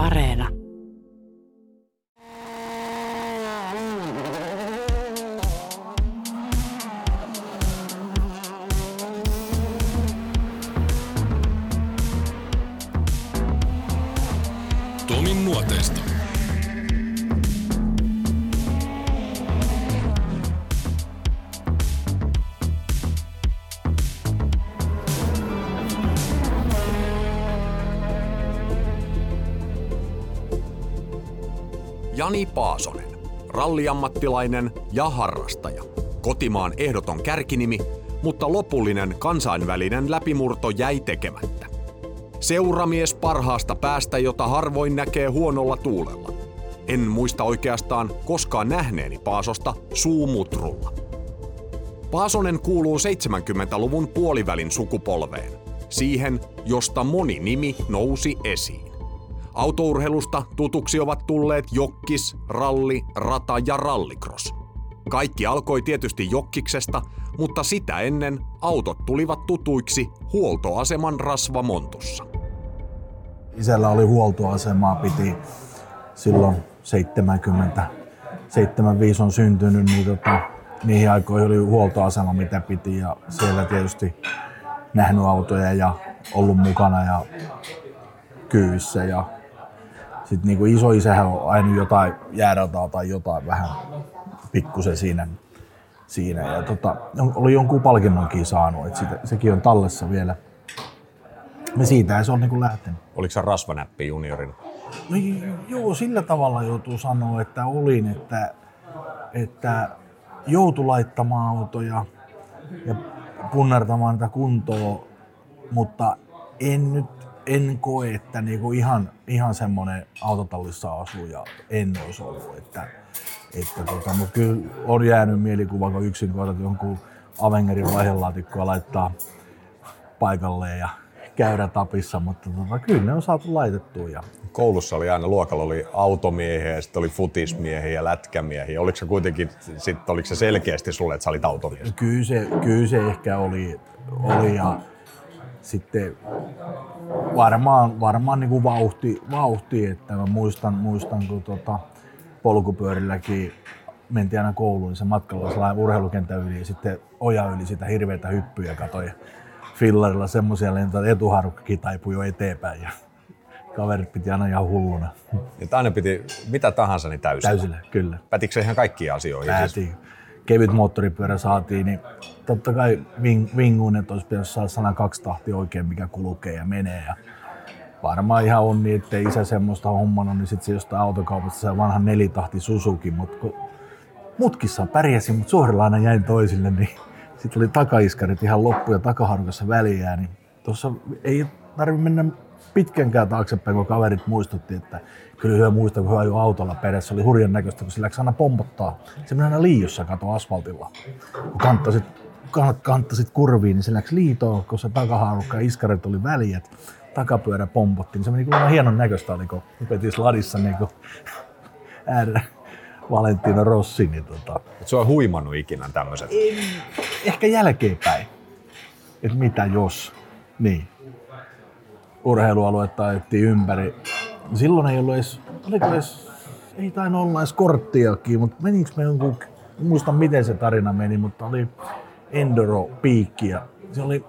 Areena. Jani Paasonen, ralliammattilainen ja harrastaja. Kotimaan ehdoton kärkinimi, mutta lopullinen kansainvälinen läpimurto jäi tekemättä. Seuramies parhaasta päästä, jota harvoin näkee huonolla tuulella. En muista oikeastaan koskaan nähneeni Paasosta suumutrulla. Paasonen kuuluu 70-luvun puolivälin sukupolveen. Siihen, josta moni nimi nousi esiin. Autourheilusta tutuksi ovat tulleet jokkis, ralli, rata ja rallikros. Kaikki alkoi tietysti jokkiksesta, mutta sitä ennen autot tulivat tutuiksi huoltoaseman rasvamontussa. Isällä oli huoltoasemaa, piti silloin 70, 75 on syntynyt, niin tota, niihin aikoihin oli huoltoasema, mitä piti ja siellä tietysti nähnyt autoja ja ollut mukana ja kyyvissä ja sitten niinku iso isähän on aina jotain jäärataa tai jotain vähän pikkusen siinä. siinä. Ja tota, oli jonkun palkinnonkin saanut, että sitä, sekin on tallessa vielä. Ja siitä se on niinku lähtenyt. Oliko se rasvanäppi juniorin? No joo, sillä tavalla joutuu sanoa, että olin, että, että joutui laittamaan autoja ja punnertamaan niitä kuntoon, mutta en nyt en koe, että niinku ihan, ihan semmoinen autotallissa asuja en olisi ollut. Että, että tota, mutta kyllä on jäänyt mielikuva, kun yksin koetat jonkun Avengerin vaihelaatikkoa laittaa paikalleen ja käydä tapissa, mutta tota, kyllä ne on saatu laitettua. Ja... Koulussa oli aina, luokalla oli automiehiä ja sitten oli futismiehiä ja lätkämiehiä. Oliko se kuitenkin, sit, oliko se selkeästi sulle, että sä olit automies? Kyllä se, kyllä se ehkä oli, oli ja sitten varmaan, varmaan niin kuin vauhti, vauhti, että mä muistan, muistan kun tota, polkupyörilläkin mentiin aina kouluun, niin se matkalla sellainen urheilukenttä yli ja sitten oja yli sitä hirveitä hyppyjä katoi fillarilla semmoisia lentoja, että etuharukkakin taipui jo eteenpäin ja kaverit piti aina ihan hulluna. Että aina piti mitä tahansa niin täysillä? Täysillä, kyllä. Pätikö se ihan kaikkiin asioihin? Päätiin. Siis? Kevyt moottoripyörä saatiin, niin totta kai vinguun, että olisi pitänyt saada 102 tahti oikein, mikä kulkee ja menee. Ja varmaan ihan on niin, että isä semmoista hommannut, niin sitten se jostain autokaupasta se vanha nelitahti Suzuki, mutta mutkissa pärjäsin, mutta suorilla aina jäin toisille, niin sitten oli takaiskarit ihan loppu ja takaharukassa väliä, niin tuossa ei tarvitse mennä pitkänkään taaksepäin, kun kaverit muistutti, että kyllä hyvä muistaa, kun ajoi autolla perässä, oli hurjan näköistä, kun läksi aina pompottaa. Se meni aina liiossa kato asfaltilla. Kun kanttasit, kanttasit kurviin, niin se läksi liitoon, kun se takaharukka ja iskarit oli väliät takapyörä pompotti, niin se meni kyllä hienon näköistä, oli, kun veti sladissa niin kuin äärä. Valentino Rossi. Niin tota... Et se on huimannut ikinä tämmöiset? Ehkä jälkeenpäin. Että mitä jos. Niin. Urheilualuetta ajettiin ympäri. Silloin ei ollut edes, oliko edes, ei tainnut olla edes korttiakin, mutta menikö me jonkun, muistan miten se tarina meni, mutta oli enduro-piikki ja se oli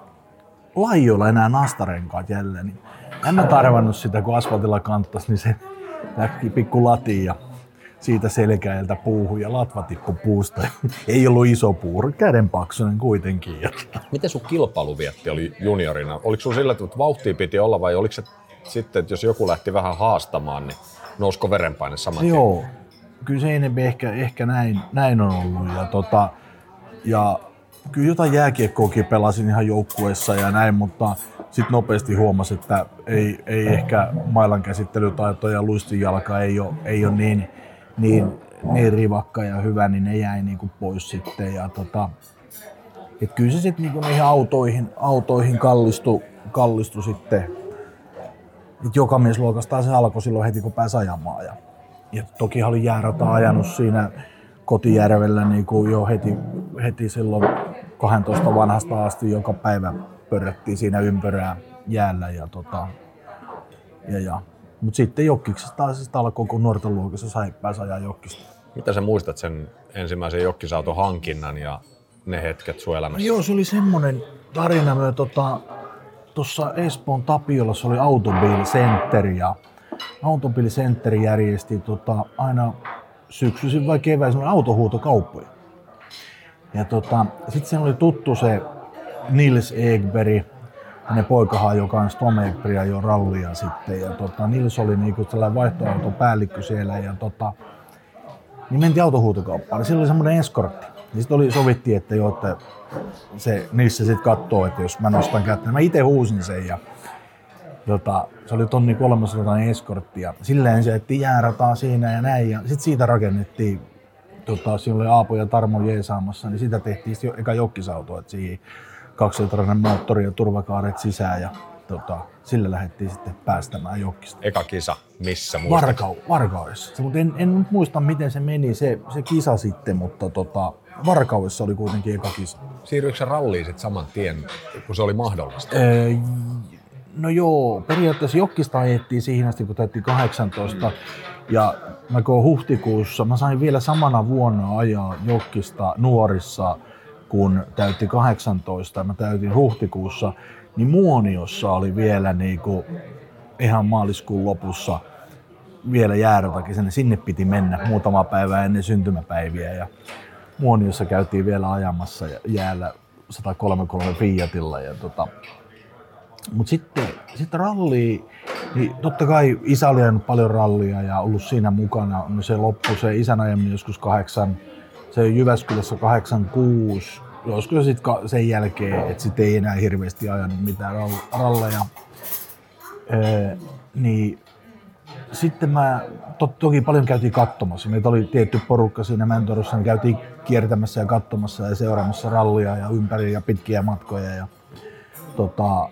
laijoilla enää nastarenkaat jälleen. Niin en mä tarvannut sitä, kun asfaltilla kanttas, niin se lähti pikku latiin ja siitä selkäältä puuhun ja latva tippu puusta. Ei ollut iso puu, käden paksunen kuitenkin. Miten sun kilpailuvietti oli juniorina? Oliko sun sillä, että vauhtia piti olla vai oliko se sitten, että jos joku lähti vähän haastamaan, niin nousko verenpaine saman Joo, kyllä se enemmän ehkä, ehkä näin, näin on ollut. Ja, tota, ja kyllä jotain jääkiekkoakin pelasin ihan joukkueessa ja näin, mutta sitten nopeasti huomasi, että ei, ei ehkä mailan käsittelytaito ja luistinjalka ei ole, ei ole niin, niin, niin rivakka ja hyvä, niin ne jäi niin kuin pois sitten. Ja tota, et kyllä se sitten niin niihin autoihin, autoihin kallistui, kallistui sitten. Et joka mies luokastaan se alkoi silloin heti, kun pääsi ajamaan. Ja, ja toki oli jäärata ajanut siinä Kotijärvellä niin kuin jo heti, heti silloin 12 vanhasta asti joka päivä pörrättiin siinä ympyrää jäällä. Ja, tota, ja, ja Mutta sitten jokkiksesta taas sitten alkoi, kun nuorten luokassa sai pääsi ajaa jokkista. Mitä sä muistat sen ensimmäisen jokkisauton hankinnan ja ne hetket sun elämässä? Joo, se oli semmoinen tarina. Me tota, tuossa Espoon Tapiolassa oli Autobill Center ja Autobill Center järjesti tota, aina syksyisin vai keväisin autohuutokauppoja. Ja tota, sitten siinä oli tuttu se Nils Egberg, hänen poikahan, joka on Tom Egberg jo rallia sitten. Ja tota, Nils oli niinku sellainen vaihtoautopäällikkö siellä ja tota, niin mentiin autohuutokauppaan. Sillä oli semmoinen eskortti. Niin sitten oli, sovittiin, että jo, että se, niissä sitten katsoo, että jos mä nostan kättä. Mä itse huusin sen ja tota, se oli tonni 300 eskorttia. Silleen se että jäärataa siinä ja näin. Ja sitten siitä rakennettiin, tota, siinä oli Aapo ja Tarmo jeesaamassa, niin sitä tehtiin jo, eka jokkisauto, että siihen kaksilitrainen moottori ja turvakaaret sisään ja tota, sillä lähdettiin sitten päästämään jokkista. Eka kisa, missä muistat? Varkau, Varkaudessa. Mutta en, en muista, miten se meni, se, se kisa sitten, mutta tota, Varkaudessa oli kuitenkin eka kisa. Siirryikö se ralliin sitten saman tien, kun se oli mahdollista? Öö, no joo, periaatteessa jokkista ajettiin siihen asti, kun täytti 18. Ja mä huhtikuussa, mä sain vielä samana vuonna ajaa jokkista nuorissa, kun täytti 18. Mä täytin huhtikuussa niin Muoniossa oli vielä niin kuin ihan maaliskuun lopussa vielä jäärätakin, sinne, piti mennä muutama päivä ennen syntymäpäiviä ja Muoniossa käytiin vielä ajamassa jäällä 133 Fiatilla ja tota, mutta sitten, sitten ralli, niin totta kai isä oli ajanut paljon rallia ja ollut siinä mukana. No se loppu, se isän ajaminen joskus kahdeksan, se Jyväskylässä 86 joskus sit sen jälkeen, että sitten ei enää hirveästi ajanut mitään ralleja. Öö, niin sitten mä, to, toki paljon käytiin katsomassa. Meitä oli tietty porukka siinä Mentorossa, niin käytiin kiertämässä ja katsomassa ja seuraamassa rallia ja ympäri ja pitkiä matkoja. Ja, tota,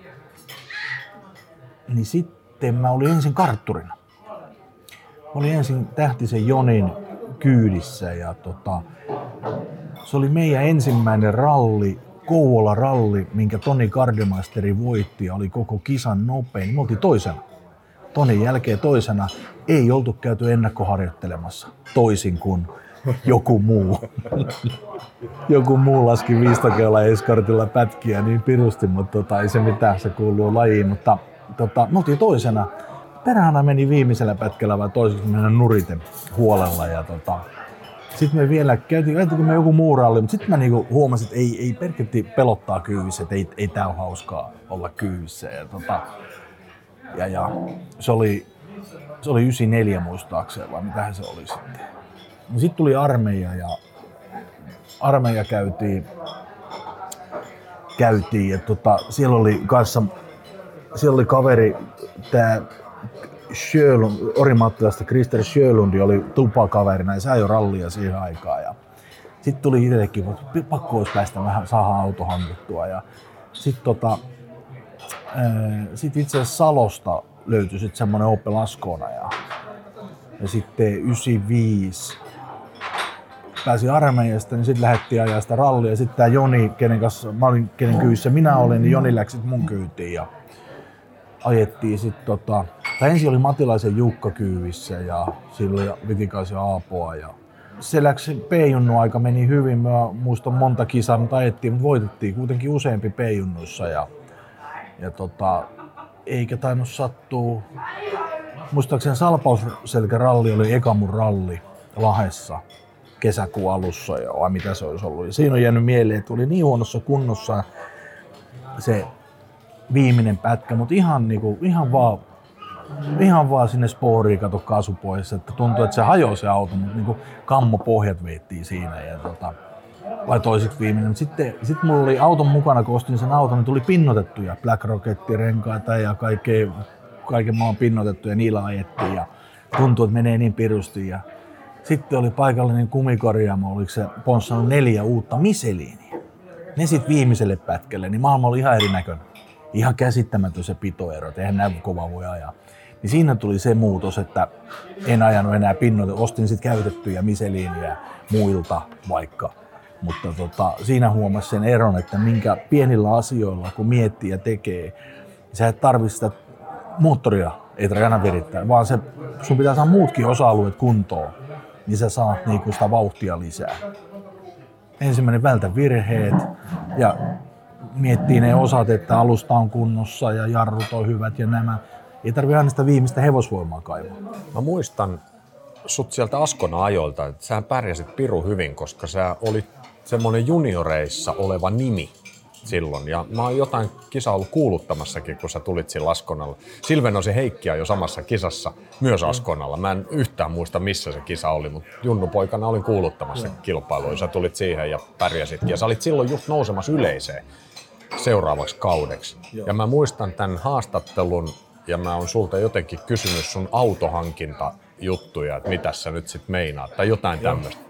niin sitten mä olin ensin kartturina. Mä olin ensin Tähtisen Jonin kyydissä ja tota, se oli meidän ensimmäinen ralli, Kouvola ralli, minkä Toni Gardemaisteri voitti ja oli koko kisan nopein. Me oltiin toisena. Tonin jälkeen toisena ei oltu käyty ennakkoharjoittelemassa, toisin kuin joku muu. joku muu laski viistokeilla eskartilla pätkiä niin pirusti, mutta tota, ei se mitään, se kuuluu lajiin. Mutta tota, me oltiin toisena. Perhana meni viimeisellä pätkällä vai toiseksi mennä nuriten huolella ja tota, sitten me vielä käytiin, käytiin me joku muu ralli, mutta sitten mä niinku huomasin, että ei, ei perketti pelottaa kyyvissä, että ei, ei tää ole hauskaa olla kyyvissä. Ja, tota, ja, ja se oli, se oli 94 muistaakseni, vai mitähän se oli sitten. No sitten tuli armeija ja armeija käytiin, käytiin ja tota, siellä oli kanssa, siellä oli kaveri, tämä Sjölund, Orimattilasta Krister Sjölundi oli tupakaverina ja se ajoi rallia siihen aikaan. Ja sitten tuli itsellekin, että pakko olisi päästä vähän, saada auto hankittua. Ja sitten tota, sit itse asiassa Salosta löytyi sitten semmoinen Opel Ascona ja, ja sitten 95 pääsi armeijasta, niin sitten lähdettiin ajaa sitä rallia. Sitten tämä Joni, kenen kanssa mä olin, kenen kyyssä minä olin, niin Joni läksi mun kyytiin ja ajettiin sitten tota, tai ensin oli Matilaisen Jukka kyyvissä ja silloin Vitikaisen Aapoa ja se läksi P-junnu aika meni hyvin. Mä muistan monta kisaa, mutta ajettiin, mutta voitettiin kuitenkin useampi P-junnuissa ja, ja tota, eikä tainnut sattua. Muistaakseni Salpausselkäralli oli eka mun ralli Lahessa kesäkuun alussa ja vai mitä se olisi ollut. Ja siinä on jäänyt mieleen, että oli niin huonossa kunnossa se viimeinen pätkä, mutta ihan, niinku, ihan vaan ihan vaan sinne spooriin kato kaasupohjassa, että tuntuu, että se hajoaa se auto, mutta niin kammopohjat veittiin siinä ja tota, vai toiseksi viimeinen. Sitten sit mulla oli auton mukana, kun ostin sen auton, niin tuli pinnotettuja Black renkaita ja kaikkea, kaiken maan pinnotettuja, niillä ajettiin ja tuntuu, että menee niin pirusti. Ja sitten oli paikallinen kumikorjaamo, oliko se ponssannut neljä uutta Miseliiniä. Ne sitten viimeiselle pätkälle, niin maailma oli ihan erinäköinen. Ihan käsittämätön se pitoero, eihän näin kova voi ajaa. Niin siinä tuli se muutos, että en ajanut enää pinnoille. Ostin sitten käytettyjä miseliiniä muilta vaikka. Mutta tota, siinä huomasi sen eron, että minkä pienillä asioilla kun miettii ja tekee, niin sä et tarvitse sitä moottoria ei tarvitse virittää, vaan se, sun pitää saada muutkin osa-alueet kuntoon, niin sä saat niinku sitä vauhtia lisää. Ensimmäinen vältä virheet ja miettii ne osat, että alusta on kunnossa ja jarrut on hyvät ja nämä. Ei tarvitse aina sitä viimeistä hevosvoimaa kaivaa. Mä muistan sut sieltä Askona ajoilta, että sä pärjäsit piru hyvin, koska sä olit semmoinen junioreissa oleva nimi silloin. Ja mä oon jotain kisaa ollut kuuluttamassakin, kun sä tulit sillä Askonalla. Silvenosi Heikkiä jo samassa kisassa, myös Askonalla. Mä en yhtään muista, missä se kisa oli, mutta junnupoikana olin kuuluttamassa mm. kilpailuja. Sä tulit siihen ja pärjäsit. Ja sä olit silloin just nousemassa yleiseen seuraavaksi kaudeksi. Joo. Ja mä muistan tämän haastattelun, ja mä oon sulta jotenkin kysynyt sun autohankinta juttuja, että mitä sä nyt sit meinaat, tai jotain tämmöistä.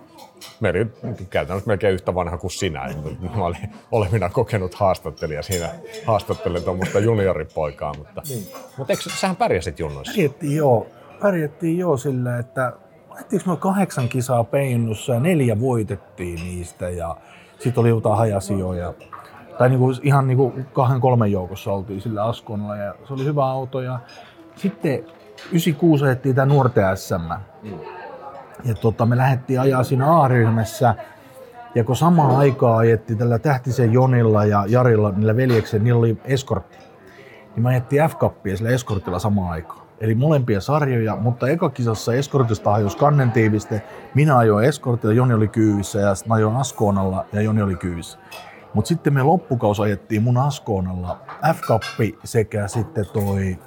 Mä olin käytännössä melkein yhtä vanha kuin sinä. Mä olin olevina kokenut haastattelija siinä haastattelen tuommoista junioripoikaa, mutta, niin. mutta eikö, sähän pärjäsit junnoissa? Pärjättiin joo. Pärjättiin joo sillä, että lähtiinkö me kahdeksan kisaa peinnussa ja neljä voitettiin niistä ja sitten oli jotain hajasijoja. Tai niinku, ihan niinku kahden kolmen joukossa oltiin sillä Askonalla ja se oli hyvä auto. Ja sitten 96 ajettiin tämä nuorten SM. Mm. Ja tota, me lähdettiin ajaa siinä A-ryhmässä. Ja kun samaan aikaan ajettiin tällä Tähtisen Jonilla ja Jarilla, niillä veljeksillä, niillä oli eskortti. Niin me ajettiin f sillä eskortilla samaan aikaan. Eli molempia sarjoja, mutta ekakisassa eskortista hajosi kannen tiiviste. Minä ajoin eskortilla, Joni oli kyyvissä ja sitten ajoin Askoonalla ja Joni oli kyyvissä. Mutta sitten me loppukaus ajettiin mun Askoonalla f sekä sitten toi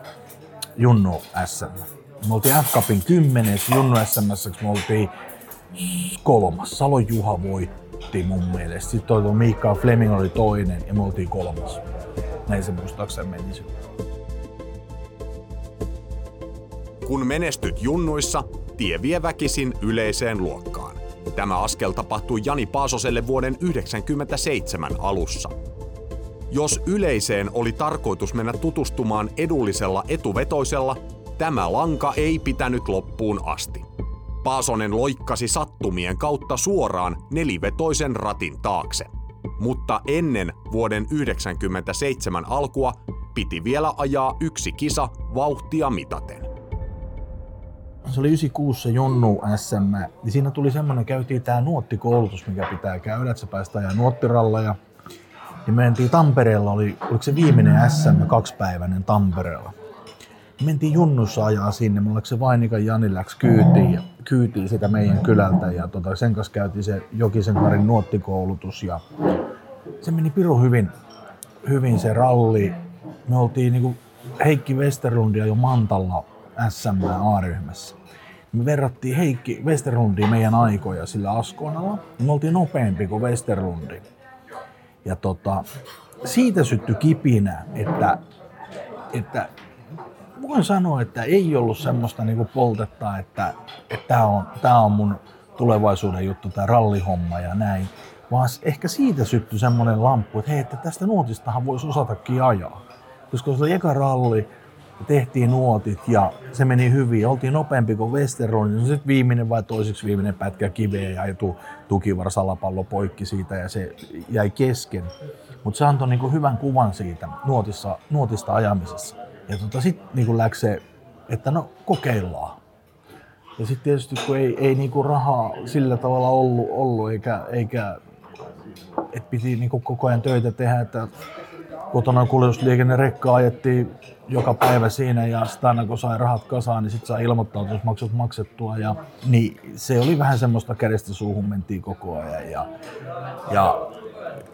Junno SM. Me oltiin F-Cupin kymmenes, Junno SMS me oltiin kolmas. Salo Juha voitti mun mielestä. Sitten toi Mika Fleming oli toinen ja me oltiin kolmas. Näin se muistaakseni meni Kun menestyt junnuissa, tie vie väkisin yleiseen luokkaan. Tämä askel tapahtui Jani Paasoselle vuoden 1997 alussa. Jos yleiseen oli tarkoitus mennä tutustumaan edullisella etuvetoisella, tämä lanka ei pitänyt loppuun asti. Paasonen loikkasi sattumien kautta suoraan nelivetoisen ratin taakse. Mutta ennen vuoden 1997 alkua piti vielä ajaa yksi kisa vauhtia mitaten. Se oli 96 se Jonnu SM, niin siinä tuli semmoinen, käytiin tämä nuottikoulutus, mikä pitää käydä, että sä päästä ajaa nuottiralleja niin mentiin Tampereella, oli, oliko se viimeinen SM kaksipäiväinen Tampereella. Mentiin junnussa ajaa sinne, mulla se Vainikan Jani läks kyytiin, ja kyytiin sitä meidän kylältä ja tota, sen kanssa käytiin se Jokisen Karin nuottikoulutus ja se meni piru hyvin, hyvin se ralli. Me oltiin niinku Heikki Westerlundia jo Mantalla SM A-ryhmässä. Me verrattiin Heikki Westerlundia meidän aikoja sillä Askonalla. Me oltiin nopeampi kuin Westerlundi. Ja tota, siitä syttyi kipinä, että, että voin sanoa, että ei ollut semmoista niinku poltetta, että tämä on, tää on mun tulevaisuuden juttu, tämä rallihomma ja näin. Vaan ehkä siitä syttyi semmoinen lamppu, että hei, että tästä nuotistahan voisi osatakin ajaa. Koska se oli eka ralli, tehtiin nuotit ja se meni hyvin. Oltiin nopeampi kuin Westerron, niin sitten viimeinen vai toiseksi viimeinen pätkä kiveä ja etu tukivarsalapallo poikki siitä ja se jäi kesken. Mutta se antoi niinku hyvän kuvan siitä nuotissa, nuotista ajamisessa. Ja tota, sitten niinku läksi se, että no kokeillaan. Ja sitten tietysti kun ei, ei niinku rahaa sillä tavalla ollut, ollut eikä, eikä et piti niinku koko ajan töitä tehdä, että kotona kuljetusliikennerekka ajettiin joka päivä siinä ja sitten aina kun sai rahat kasaan, niin sitten sai ilmoittautumismaksut maksettua. Ja, niin se oli vähän semmoista kädestä suuhun mentiin koko ajan. Ja, ja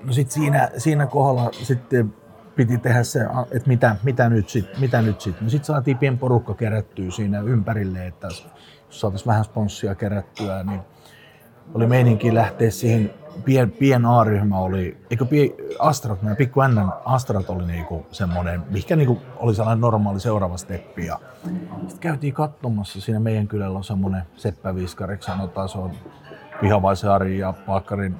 no sitten siinä, siinä kohdalla sitten piti tehdä se, että mitä, mitä nyt sitten. Mitä nyt sit. No sitten saatiin pien porukka kerättyä siinä ympärille, että saataisiin vähän sponssia kerättyä, niin oli meininki lähteä siihen pien, pien A-ryhmä oli, eikö pien, Astrat, meidän pikku N Astrat oli niinku semmoinen, mikä niinku oli sellainen normaali seuraava steppi. Ja sitten käytiin katsomassa, siinä meidän kylällä on semmoinen Seppä Viskareksi sanotaan, se on Vihavaisen Ari ja Paakkarin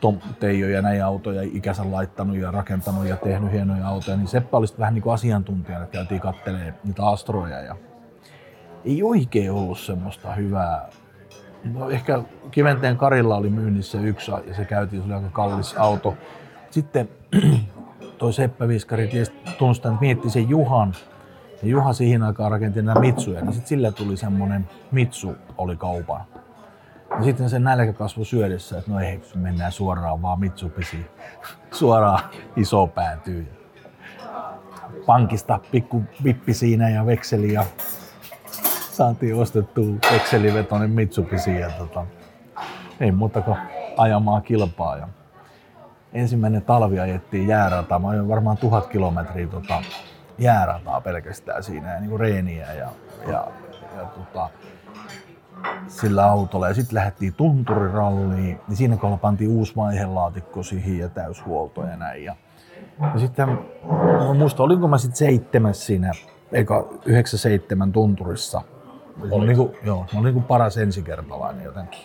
Tom Teijo ja näitä autoja ikänsä laittanut ja rakentanut ja tehnyt hienoja autoja, niin Seppä oli vähän niin kuin asiantuntijana, että käytiin katselemaan niitä astroja ja ei oikein ollut semmoista hyvää No ehkä Kiventeen Karilla oli myynnissä yksi ja se käytiin, se oli aika kallis auto. Sitten toi Seppä Viskari tunnustan, että mietti sen Juhan, Ja Juha siihen aikaan rakenti nämä Mitsuja, niin sitten sillä tuli semmoinen Mitsu oli kaupan. Ja sitten se nälkä kasvoi syödessä, että no ei, mennään suoraan vaan Mitsubisiin. Suoraan iso päätyy. Pankista pikku vippi siinä ja vekseli ja saatiin ostettua vekselivetoinen Mitsubishi ja tota, ei muuta kuin ajamaan kilpaa. Ja ensimmäinen talvi ajettiin jäärataa. Mä ajoin varmaan tuhat kilometriä tota, jäärataa pelkästään siinä ja niin reeniä ja, ja, ja tota, sillä autolla. Ja sitten lähdettiin tunturiralliin, niin siinä kohdalla pantiin uusi vaihelaatikko siihen ja täyshuolto ja näin. Ja, ja sitten mä muistan, olinko mä sitten seitsemäs siinä, eikä 97 tunturissa. Mä olin, niin kuin, joo, mä olin niin kuin paras ensikertalainen jotenkin.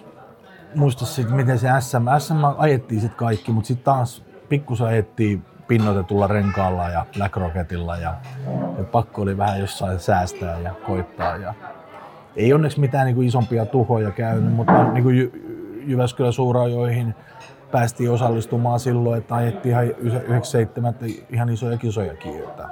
Muista sitten, miten se SM, SM ajettiin sitten kaikki, mutta sitten taas pikkusen ajettiin pinnoitetulla renkaalla ja Black Rocketilla ja, ja pakko oli vähän jossain säästää ja koittaa. Ja ei onneksi mitään niin kuin isompia tuhoja käynyt, mutta niin kuin Jy- Jyväskylän suurajoihin päästiin osallistumaan silloin, että ajettiin ihan 97 ihan isoja kisoja kiiltä.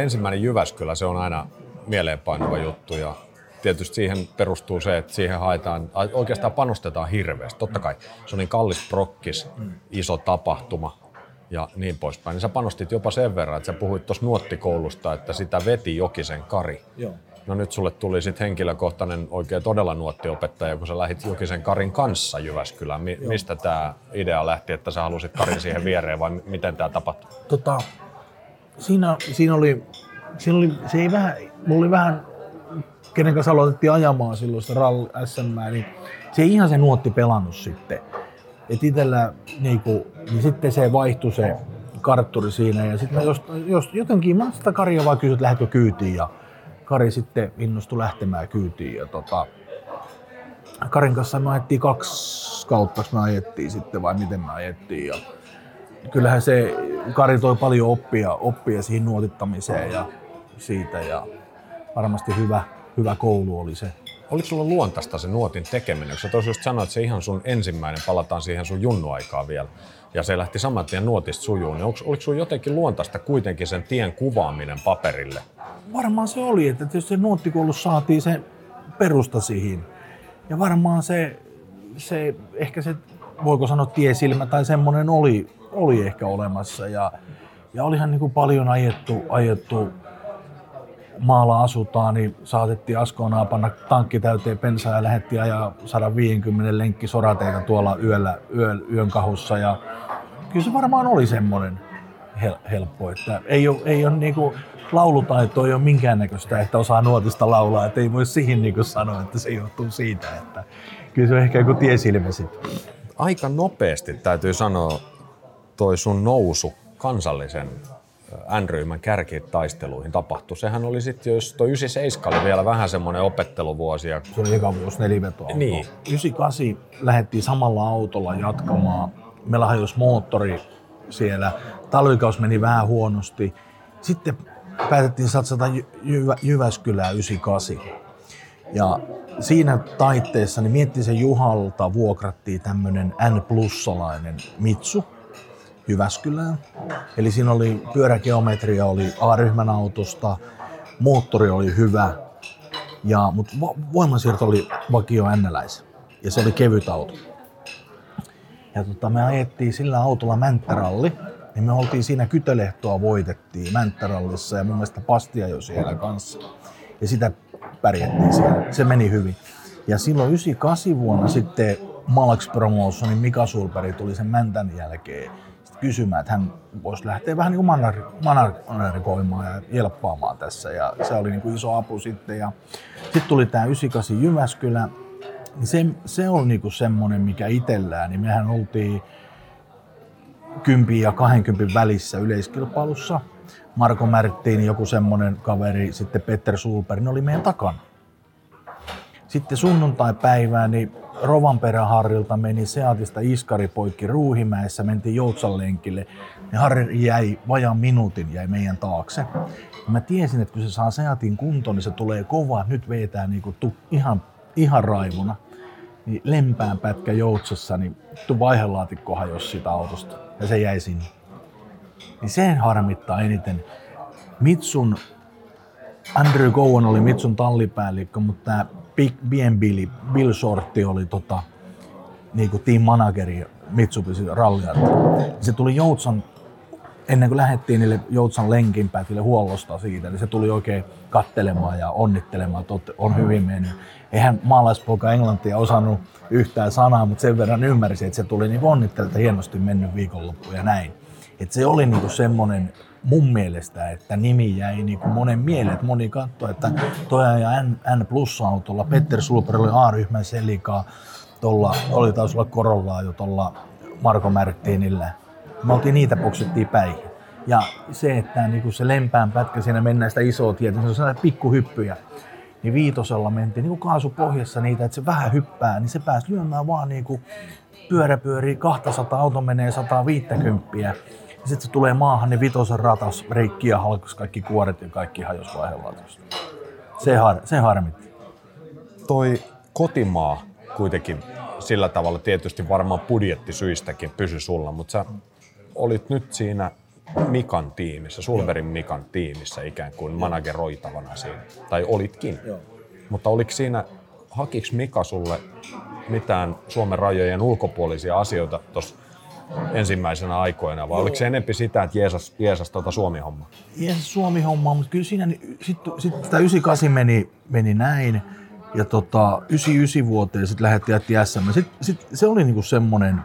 ensimmäinen Jyväskylä, se on aina mieleenpainuva juttu ja tietysti siihen perustuu se, että siihen haetaan, oikeastaan panostetaan hirveästi. Totta kai se on niin kallis prokkis, iso tapahtuma ja niin poispäin. Niin sä panostit jopa sen verran, että sä puhuit tuossa nuottikoulusta, että sitä veti Jokisen Kari. Joo. No nyt sulle tuli sitten henkilökohtainen oikein todella nuottiopettaja, kun sä lähit Jokisen Karin kanssa Jyväskylään. Mi- mistä tämä idea lähti, että sä halusit Karin siihen viereen vai miten tämä tapahtui? Tota, siinä, siinä, oli, siinä oli, se ei vähän, mulla oli vähän, kenen kanssa aloitettiin ajamaan silloin sitä RAL SM, niin se ihan se nuotti pelannut sitten. Et itellä niinku, niin sitten se vaihtui se kartturi siinä ja sitten jos, jos jotenkin mä sitä Karia vaan kysyin, että lähdetkö kyytiin ja Kari sitten innostui lähtemään kyytiin. Ja tota, Karin kanssa me ajettiin kaksi kautta, me ajettiin sitten vai miten me ajettiin. Ja kyllähän se, Kari toi paljon oppia, oppia siihen nuotittamiseen ja siitä ja varmasti hyvä, hyvä koulu oli se. Oliko sulla luontaista se nuotin tekeminen? Sä just sanoit, että se ihan sun ensimmäinen, palataan siihen sun junnuaikaan vielä, ja se lähti saman tien nuotista sujuun, niin oliko, sulla jotenkin luontaista kuitenkin sen tien kuvaaminen paperille? Varmaan se oli, että tietysti se nuottikoulussa saatiin se perusta siihen. Ja varmaan se, se ehkä se, voiko sanoa tiesilmä tai semmoinen oli, oli ehkä olemassa. Ja, ja olihan niin kuin paljon ajettu, ajettu maalla asutaan, niin saatettiin Askoonaa panna tankki täyteen pensaa ja lähdettiin ajaa 150 lenkki sorateita tuolla yöllä, yö, yön kahussa. Ja kyllä se varmaan oli semmoinen hel, helppo, että ei ole, ei ole niinku, laulutaito ei ole minkäännäköistä, että osaa nuotista laulaa, että ei voi siihen niinku sanoa, että se johtuu siitä, että kyllä se on ehkä joku tiesilmä sitten. Aika nopeasti täytyy sanoa toi sun nousu kansallisen N-ryhmän kärkitaisteluihin tapahtui. Sehän oli sitten, jos tuo 97 oli vielä vähän semmoinen opetteluvuosi. Ja... Se oli eka vuosi nelivetoa. Niin. 98 lähdettiin samalla autolla jatkamaan. Meillä hajosi moottori siellä. Talvikaus meni vähän huonosti. Sitten päätettiin satsata Jy- Jyvä- Jyväskylään 98. Ja siinä taitteessa niin Miettisen Juhalta vuokrattiin tämmöinen N-plussalainen Mitsu Jyväskylään. Eli siinä oli pyörägeometria oli A-ryhmän autosta, moottori oli hyvä, ja, mutta voimansiirto oli vakio ennäläis. Ja se oli kevyt auto. Ja tota, me ajettiin sillä autolla Mänttäralli, niin me oltiin siinä Kytölehtoa voitettiin Mänttärallissa ja mun mielestä Pastia jo siellä kanssa. Ja sitä pärjättiin siellä. Se meni hyvin. Ja silloin 98 vuonna sitten Malax Promotionin Mika Sulperi tuli sen Mäntän jälkeen kysymään, että hän voisi lähteä vähän niin manarikoimaan ja jelppaamaan tässä. Ja se oli niin kuin iso apu sitten. Ja sitten tuli tämä 98 Jyväskylä. Se, se on niin kuin semmoinen, mikä itsellään, niin mehän oltiin 10 ja 20 välissä yleiskilpailussa. Marko Märttiin, joku semmoinen kaveri, sitten Petter Sulper, ne oli meidän takana. Sitten sunnuntai-päivään, niin Rovanperäharrilta meni Seatista Iskari poikki Ruuhimäessä, mentiin Joutsan lenkille. Ja Harri jäi vajaan minuutin, jäi meidän taakse. Ja mä tiesin, että kun se saa Seatin kuntoon, niin se tulee kovaa. Nyt vetää niinku tu, ihan, ihan raivuna. Niin lempään pätkä Joutsassa, niin tu vaihelaatikko hajosi siitä autosta. Ja se jäi sinne. Niin sen harmittaa eniten. Mitsun Andrew Cohen oli Mitsun tallipäällikkö, mutta tämä Big Billy, Bill Shorty oli tota, niin kuin team manageri Mitsubishi rallia. Se tuli Joutsan, ennen kuin lähdettiin niille Joutsan lenkinpätille huollosta siitä, niin se tuli oikein kattelemaan ja onnittelemaan, että on hyvin mennyt. Eihän maalaispoika englantia osannut yhtään sanaa, mutta sen verran ymmärsi, että se tuli niin onnittelemaan, että hienosti mennyt viikonloppu ja näin. Et se oli niinku semmoinen mun mielestä, että nimi jäi niinku monen mieleen. Että moni katsoi, että toi ja N, N Plus-autolla, Petter Sulper oli A-ryhmän selikaa, tuolla oli taas olla Korollaa jo tuolla Marko Märttiinillä. Me oltiin niitä poksettiin päihin. Ja se, että niin se lempään pätkä siinä mennään sitä isoa tietä, se on sellainen pikkuhyppyjä. Niin viitosella mentiin niin kaasupohjassa niitä, että se vähän hyppää, niin se pääsi lyömään vaan niin kuin pyörä pyörii 200, auto menee 150. Ja sitten se tulee maahan, niin vitosen ratas reikki ja halkus kaikki kuoret ja kaikki hajos vaihelautusta. Se, har, se harmitti. Toi kotimaa kuitenkin sillä tavalla tietysti varmaan budjettisyistäkin pysy sulla, mutta sä olit nyt siinä Mikan tiimissä, Sulverin Mikan tiimissä ikään kuin manageroitavana siinä, tai olitkin. Joo. Mutta oliko siinä, hakiks Mika sulle mitään Suomen rajojen ulkopuolisia asioita tuossa ensimmäisenä aikoina, vai Joo. oliko se enempi sitä, että Jeesus, Jeesus tuota Suomi-homma? Jeesus Suomi-homma, mutta kyllä siinä sitten sit, sitä 98 meni, meni näin, ja tota, 99 vuoteen sitten lähdettiin jätti SM. Sit, sit, se oli niinku semmoinen,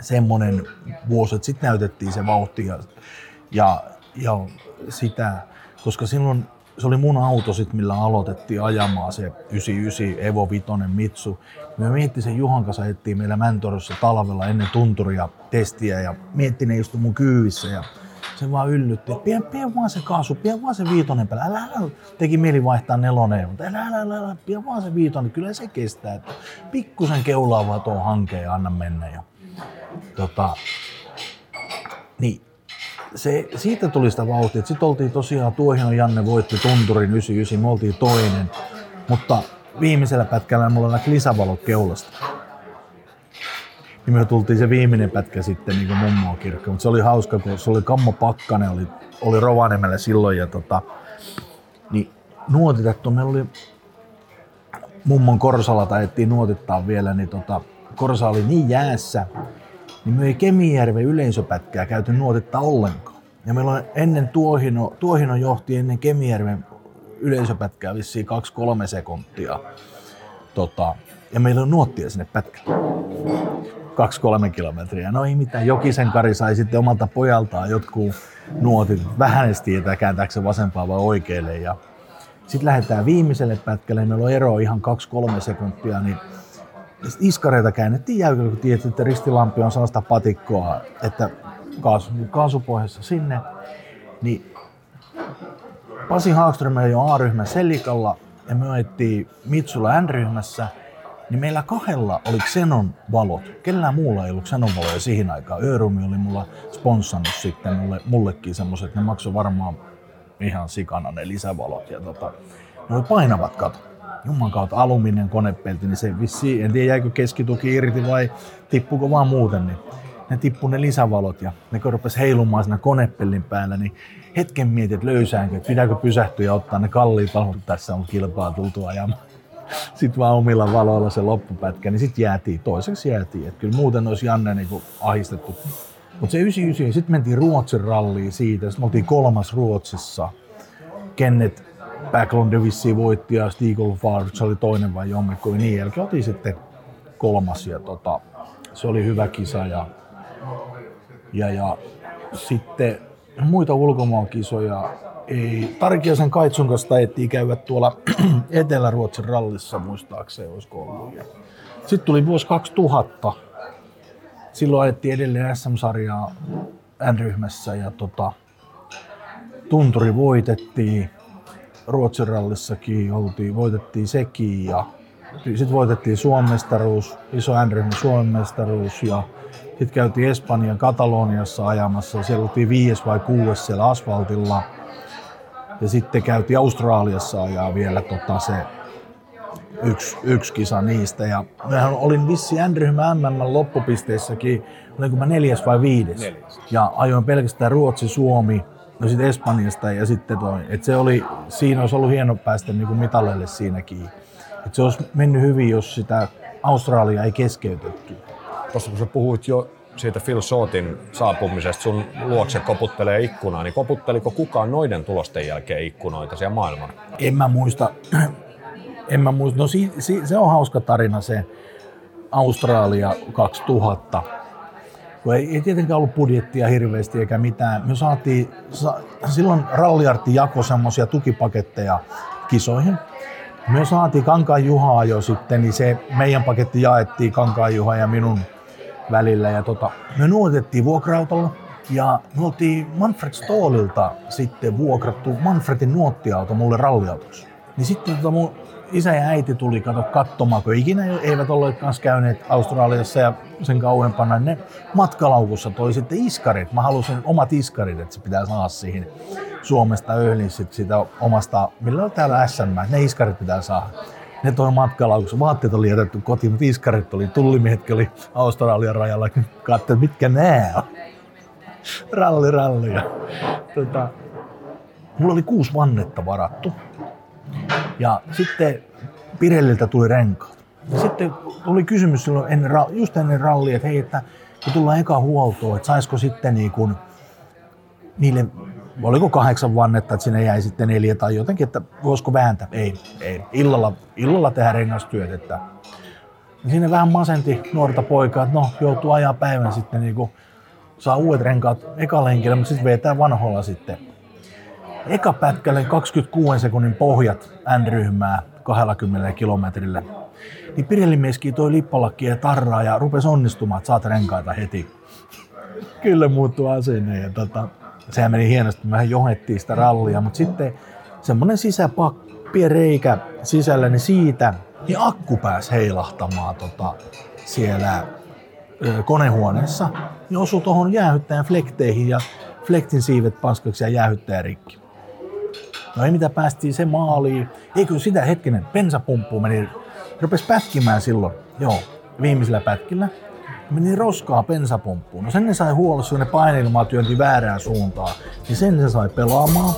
semmoinen vuosi, että sitten näytettiin se vauhti ja, ja, ja sitä, koska silloin se oli mun auto sit, millä aloitettiin ajamaan se 99 Evo Vitoinen Mitsu. Me miettii sen Juhan kanssa, ettiin meillä Mäntorossa talvella ennen tunturia testiä ja miettii ne istui mun kyyvissä ja se vaan yllytti, että pien, pien vaan se kaasu, pien vaan se viitonen päällä. Älä, älä, teki mieli vaihtaa nelonen, mutta älä, älä, älä, älä pien vaan se viitonen, kyllä se kestää. Että pikkusen keulaa vaan tuon hankeen ja anna mennä. Ja, tota, niin, se, siitä tuli sitä vauhtia. Sitten oltiin tosiaan, Tuohino Janne voitti Tunturin 99, me oltiin toinen. Mutta viimeisellä pätkällä mulla lähti lisävalot keulasta niin me tultiin se viimeinen pätkä sitten niin mummoa kirkko. Mutta se oli hauska, kun se oli Kammo Pakkanen, oli, oli Rovaniemellä silloin ja tota, niin nuotitettu. Meillä oli mummon Korsalla taidettiin nuotittaa vielä, niin tota, Korsa oli niin jäässä, niin me ei Kemijärven yleisöpätkää käyty nuotittaa ollenkaan. Ja meillä on ennen Tuohino, Tuohino johti ennen Kemijärven yleisöpätkää vissiin 2-3 sekuntia. Tota, ja meillä on nuottia sinne pätkälle. 2-3 kilometriä. No ei mitään, Jokisen Kari sai sitten omalta pojaltaan jotkut nuotit, vähän edes tietää kääntääkö se vasempaa vai oikealle. Ja sitten lähdetään viimeiselle pätkälle, meillä on ero ihan 2-3 sekuntia, niin iskareita käännettiin jäykällä, kun tiedät, että ristilampi on sellaista patikkoa, että kaasu, kaasupohjassa sinne. Niin Pasi Haagström oli jo A-ryhmän Selikalla ja me ajettiin Mitsulla N-ryhmässä – niin meillä kahdella oli Xenon valot. Kellään muulla ei ollut Xenon valoja siihen aikaan. Örumi oli mulla sponssannut sitten mulle, mullekin semmoiset, ne maksoi varmaan ihan sikana ne lisävalot. Ja tota, ne oli painavat kato. Jumman kautta aluminium konepelti, niin se vissi, en tiedä jäikö keskituki irti vai tippuuko vaan muuten, niin ne tippu ne lisävalot ja ne kun rupesi heilumaan siinä konepellin päällä, niin hetken mietin, että löysäänkö, että pitääkö pysähtyä ja ottaa ne kalliit valot. Tässä on kilpaa tultu ajamaan sitten vaan omilla valoilla se loppupätkä, niin sitten jäätiin, toiseksi jäätiin. Et kyllä muuten olisi Janne niin ahistettu. Mutta se 99, sitten mentiin Ruotsin ralliin siitä, sitten oltiin kolmas Ruotsissa. Kenneth Backlund vissiin voitti ja Stigl se oli toinen vai jommikko, niin jälkeen otin sitten kolmas ja tota, se oli hyvä kisa ja, ja, ja sitten muita ulkomaankisoja ei, Tarkiasen Kaitsun kanssa taidettiin käydä tuolla Etelä-Ruotsin rallissa muistaakseni, olisiko ollut. Sitten tuli vuosi 2000. Silloin ajettiin edelleen SM-sarjaa N-ryhmässä ja tota, tunturi voitettiin. Ruotsin rallissakin oltiin, voitettiin sekin ja sitten voitettiin Suomen mestaruus, iso N-ryhmä Suomen mestaruus ja sitten käytiin Espanjan Kataloniassa ajamassa. Siellä oltiin viides vai kuudes siellä asfaltilla – ja sitten käytiin Australiassa ajaa vielä tota se yksi, yksi kisa niistä. Ja mehän olin vissi N-ryhmä MM loppupisteissäkin, olinko mä neljäs vai viides. Neljäs. Ja ajoin pelkästään Ruotsi, Suomi, no sitten Espanjasta ja sitten toi, että se oli, siinä olisi ollut hieno päästä niin mitaleille siinäkin. Että se olisi mennyt hyvin, jos sitä Australia ei keskeytetty. Tuossa kun sä puhuit jo siitä Phil Shortin saapumisesta, sun luokse koputtelee ikkunaa, niin koputteliko kukaan noiden tulosten jälkeen ikkunoita siellä maailmalla? En mä muista. En mä muista. No si, si, se on hauska tarina se Australia 2000 kun ei, ei tietenkään ollut budjettia hirveästi eikä mitään. Me saatiin, sa, silloin Ralliartti jako semmoisia tukipaketteja kisoihin. Me saatiin Kankaan Juhaa jo sitten, niin se meidän paketti jaettiin Kankaan Juha ja minun välillä. Ja tota, me nuotettiin vuokra-autolla ja me oltiin Manfred Stoolilta sitten vuokrattu Manfredin nuottiauto mulle ralliautoksi. Niin sitten tota mun isä ja äiti tuli kato katsomaan, kun ikinä eivät olleet kanssa käyneet Australiassa ja sen kauempana. Ne matkalaukussa toi sitten iskarit. Mä halusin omat iskarit, että se pitää saada siihen Suomesta öhlin sit sitä omasta, millä on täällä SM, ne iskarit pitää saada. Ne toi matkalaukussa, vaatteet oli jätetty kotiin, mutta iskarit oli, tullimiehetkin oli Australian rajalla, katsoin, mitkä nää on. Ralli, ralli. Tota, mulla oli kuusi vannetta varattu ja sitten Pirelliltä tuli renkaat. Ja sitten tuli kysymys silloin ennen, just ennen rallia, että hei, että kun tullaan eka huoltoon, että saisiko sitten niin kuin, niille, oliko kahdeksan vannetta, että sinne jäi sitten neljä tai jotenkin, että voisiko vääntää. Ei, ei. Illalla, illalla tehdään rengastyöt. Että. Sinne vähän masenti nuorta poikaa, että no joutuu ajaa päivän sitten niin kuin, saa uudet renkaat eka lenkillä, mutta sitten vetää vanhoilla sitten eka pätkälle 26 sekunnin pohjat N-ryhmää 20 kilometrillä. Niin Pirelli-mieskin toi lippalakki ja tarraa ja rupesi onnistumaan, että saat renkaita heti. Kyllä muuttuu asenne ja tota, sehän meni hienosti, vähän johettiin sitä rallia, mutta sitten semmonen sisäpakki, reikä sisällä, niin siitä niin akku pääsi heilahtamaan tota, siellä ö, konehuoneessa niin osui tuohon jäähyttäjän flekteihin ja flektin siivet paskaksi ja jäähyttäjä rikki. No ei mitä päästiin se maaliin. Eikö sitä hetkinen, bensapumppu meni, rupesi pätkimään silloin. Joo, viimeisellä pätkillä. Meni roskaa bensapumppuun. No sen ne sai huollossa, ne painilmaa työnti väärään suuntaan. Niin sen se sai pelaamaan.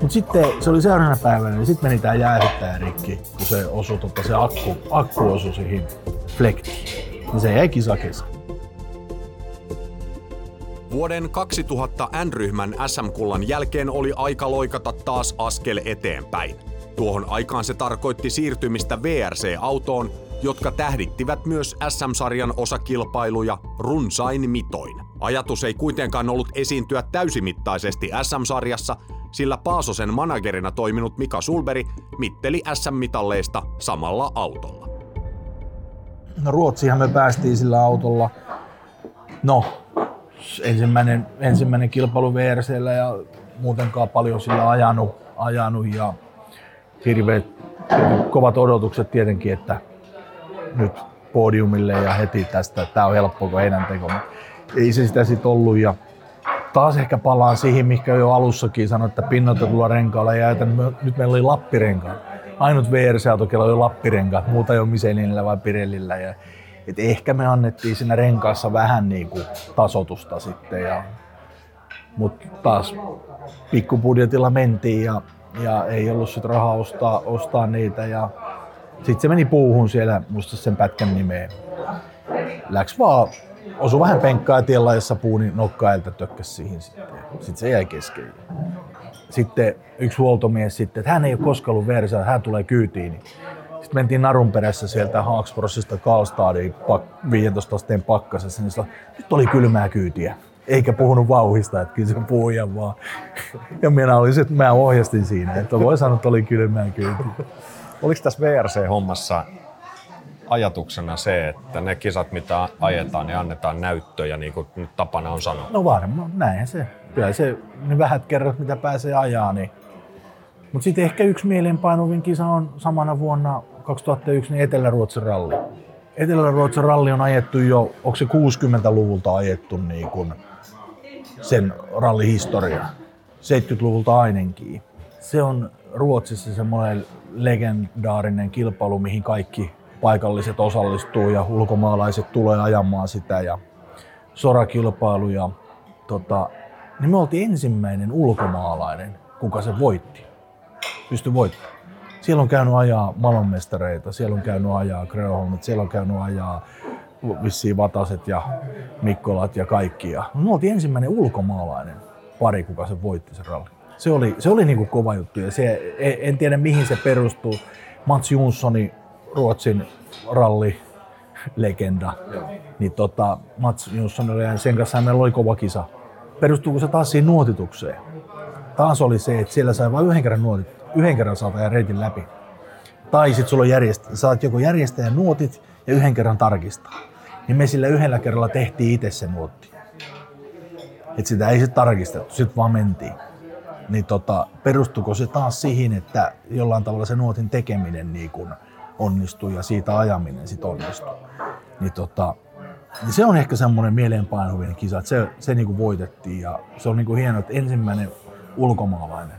Mutta sitten se oli seuraavana päivänä, niin sitten meni tää jäähyttäjä rikki, kun se osui, totta, se akku, akku osui siihen flektiin. Niin se jäi kisakesa. Vuoden 2000 N-ryhmän SM-kullan jälkeen oli aika loikata taas askel eteenpäin. Tuohon aikaan se tarkoitti siirtymistä VRC-autoon, jotka tähdittivät myös SM-sarjan osakilpailuja runsain mitoin. Ajatus ei kuitenkaan ollut esiintyä täysimittaisesti SM-sarjassa, sillä Paasosen managerina toiminut Mika Sulberi mitteli SM-mitalleista samalla autolla. No Ruotsiinhan me päästiin sillä autolla. No, ensimmäinen, ensimmäinen kilpailu VRCllä ja muutenkaan paljon sillä ajanut, ajanut ja hirveät kovat odotukset tietenkin, että nyt podiumille ja heti tästä, tämä on helppo kuin heidän teko. Ei se sitä sitten ollut ja taas ehkä palaan siihen, mikä jo alussakin sanoin, että pinnoitetulla renkaalla ja nyt meillä oli lappirenkaat. Ainut VRC-auto, oli lappirenkaat, muuta ei ole Michelinillä vai Pirellillä. Ja et ehkä me annettiin siinä renkaassa vähän niin kuin tasotusta sitten. Ja, mutta taas pikkubudjetilla mentiin ja, ja ei ollut sit rahaa ostaa, ostaa niitä. Ja sitten se meni puuhun siellä, muista sen pätkän nimeen. Läks vaan, osu vähän penkkaa tiellä, jossa puu, niin nokkailta tökkäs siihen sitten. Sitten se jäi kesken. Sitten yksi huoltomies sitten, että hän ei ole koskaan ollut versa, hän tulee kyytiin. Sitten mentiin narun perässä sieltä Haaksborossista Karlstadiin 15 asteen pakkasessa, niin nyt oli kylmää kyytiä. Eikä puhunut vauhista, että kyllä se puhuja vaan. Ja minä olisin, että mä ohjastin siinä, että voi sanoa, että oli kylmää kyytiä. Oliko tässä VRC-hommassa ajatuksena se, että ne kisat, mitä ajetaan, niin annetaan näyttöjä, niin kuin nyt tapana on sanoa? No varmaan, näinhän se. Kyllä se, ne vähät kerrat, mitä pääsee ajaa, niin mutta sitten ehkä yksi mieleenpainuvin kisa on samana vuonna 2001 niin Etelä-Ruotsin ralli. Etelä-Ruotsin ralli on ajettu jo, onko se 60-luvulta ajettu niin kun sen rallihistoria. 70-luvulta ainakin. Se on Ruotsissa semmoinen legendaarinen kilpailu, mihin kaikki paikalliset osallistuu ja ulkomaalaiset tulee ajamaan sitä ja sorakilpailu ja tota, niin me oltiin ensimmäinen ulkomaalainen, kuka se voitti. Pysty voittamaan. Siellä on käynyt ajaa maailmanmestareita, siellä on käynyt ajaa Grönholmit, siellä on käynyt ajaa vissiin Vataset ja Mikkolat ja kaikki. Ja me oltiin ensimmäinen ulkomaalainen pari, kuka se voitti se ralli. Se oli, se oli niinku kova juttu ja se, en tiedä mihin se perustuu. Mats Jonssoni, Ruotsin ralli legenda, niin tota, Mats Jonsson oli sen kanssa meillä oli kova kisa. Perustuuko se taas siihen nuotitukseen? Taas oli se, että siellä sai vain yhden kerran nuotit, yhden kerran saata ja reitin läpi. Tai sitten sulla on järjestä, saat joko järjestäjän nuotit ja yhden kerran tarkistaa. Niin me sillä yhdellä kerralla tehtiin itse se nuotti. Et sitä ei sitten tarkistettu, sitten vaan mentiin. Niin tota, perustuko se taas siihen, että jollain tavalla se nuotin tekeminen niin kun onnistui ja siitä ajaminen sitten onnistui. Niin tota, niin se on ehkä semmoinen mieleenpainuvinen kisa, että se, se niin kuin voitettiin ja se on niin kuin hienoa, että ensimmäinen ulkomaalainen,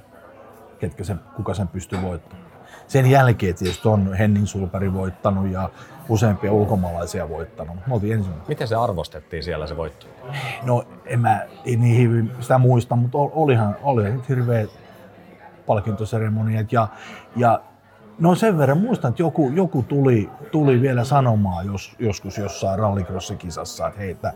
ketkä sen, kuka sen pystyy voittamaan. Sen jälkeen tietysti on Henning Sulperi voittanut ja useampia ulkomaalaisia voittanut. Me oltiin ensimmäinen. Miten se arvostettiin siellä se voitto? No en mä ei niin hyvin sitä muista, mutta olihan, olihan nyt hirveä palkintoseremoniat ja, ja No sen verran muistan, että joku, joku tuli, tuli vielä sanomaan jos, joskus jossain rallycross-kisassa, että heitä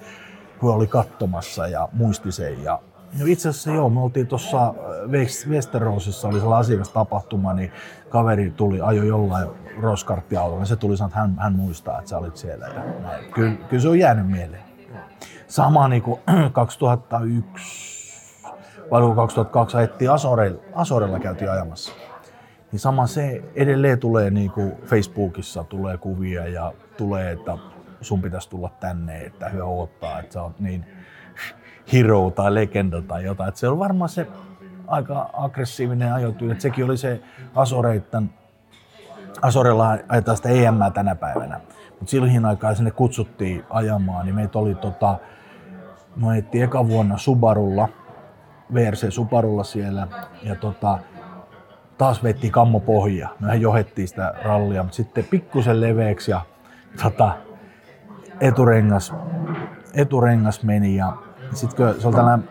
kun oli katsomassa ja muisti sen. Ja, no itse asiassa joo, me oltiin tuossa äh, Westerosissa, oli sellainen asiakastapahtuma, niin kaveri tuli, ajo jollain roskarttiautolla, se tuli sanoa, että hän, hän muistaa, että sä olit siellä. Ja. Kyllä, kyllä se on jäänyt mieleen. Sama niin kuin 2001 vai 2002 ajettiin Asorella, Asorella käytiin ajamassa niin sama se edelleen tulee niin kuin Facebookissa tulee kuvia ja tulee, että sun pitäisi tulla tänne, että hyvä odottaa, että sä oot niin hero tai legenda tai jotain. Että se on varmaan se aika aggressiivinen ajotyyli, että sekin oli se Asoreittan, Asorella ajetaan sitä EM tänä päivänä. Mutta silloin aikaan sinne kutsuttiin ajamaan, niin meitä oli tota, me ajettiin eka vuonna Subarulla, VRC Subarulla siellä, ja tota, taas vetti kammo pohja. Mehän johettiin sitä rallia, mutta sitten pikkusen leveäksi ja tota, eturengas, eturengas meni ja sitten kun se oli tällainen,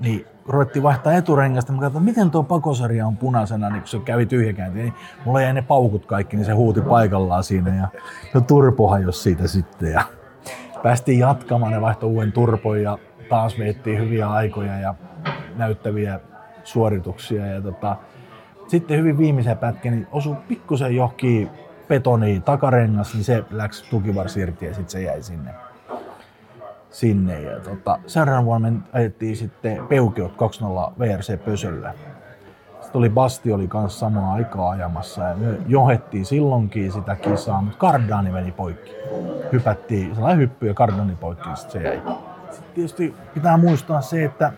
niin ruvettiin vaihtaa eturengasta, mä katsoin, miten tuo pakosarja on punaisena, niin kun se kävi tyhjäkäynti, niin mulla jäi ne paukut kaikki, niin se huuti paikallaan siinä ja no turpohan jos siitä sitten ja päästiin jatkamaan, ne vaihtoi uuden turpon ja taas veettiin hyviä aikoja ja näyttäviä suorituksia ja tota, sitten hyvin viimeisen pätkän niin osui pikkusen johonkin betoniin takarengas, niin se läks tukivarsi irti ja sitten se jäi sinne. Sinne. Ja tota, seuraavan vuonna ajettiin sitten Peukeot 2.0 VRC Pösöllä. Sitten oli Basti oli kanssa samaa aikaa ajamassa ja me johettiin silloinkin sitä kisaa, mutta Cardani meni poikki. Hypättiin sellainen hyppy ja Cardani poikki, sitten se jäi. Sitten tietysti pitää muistaa se, että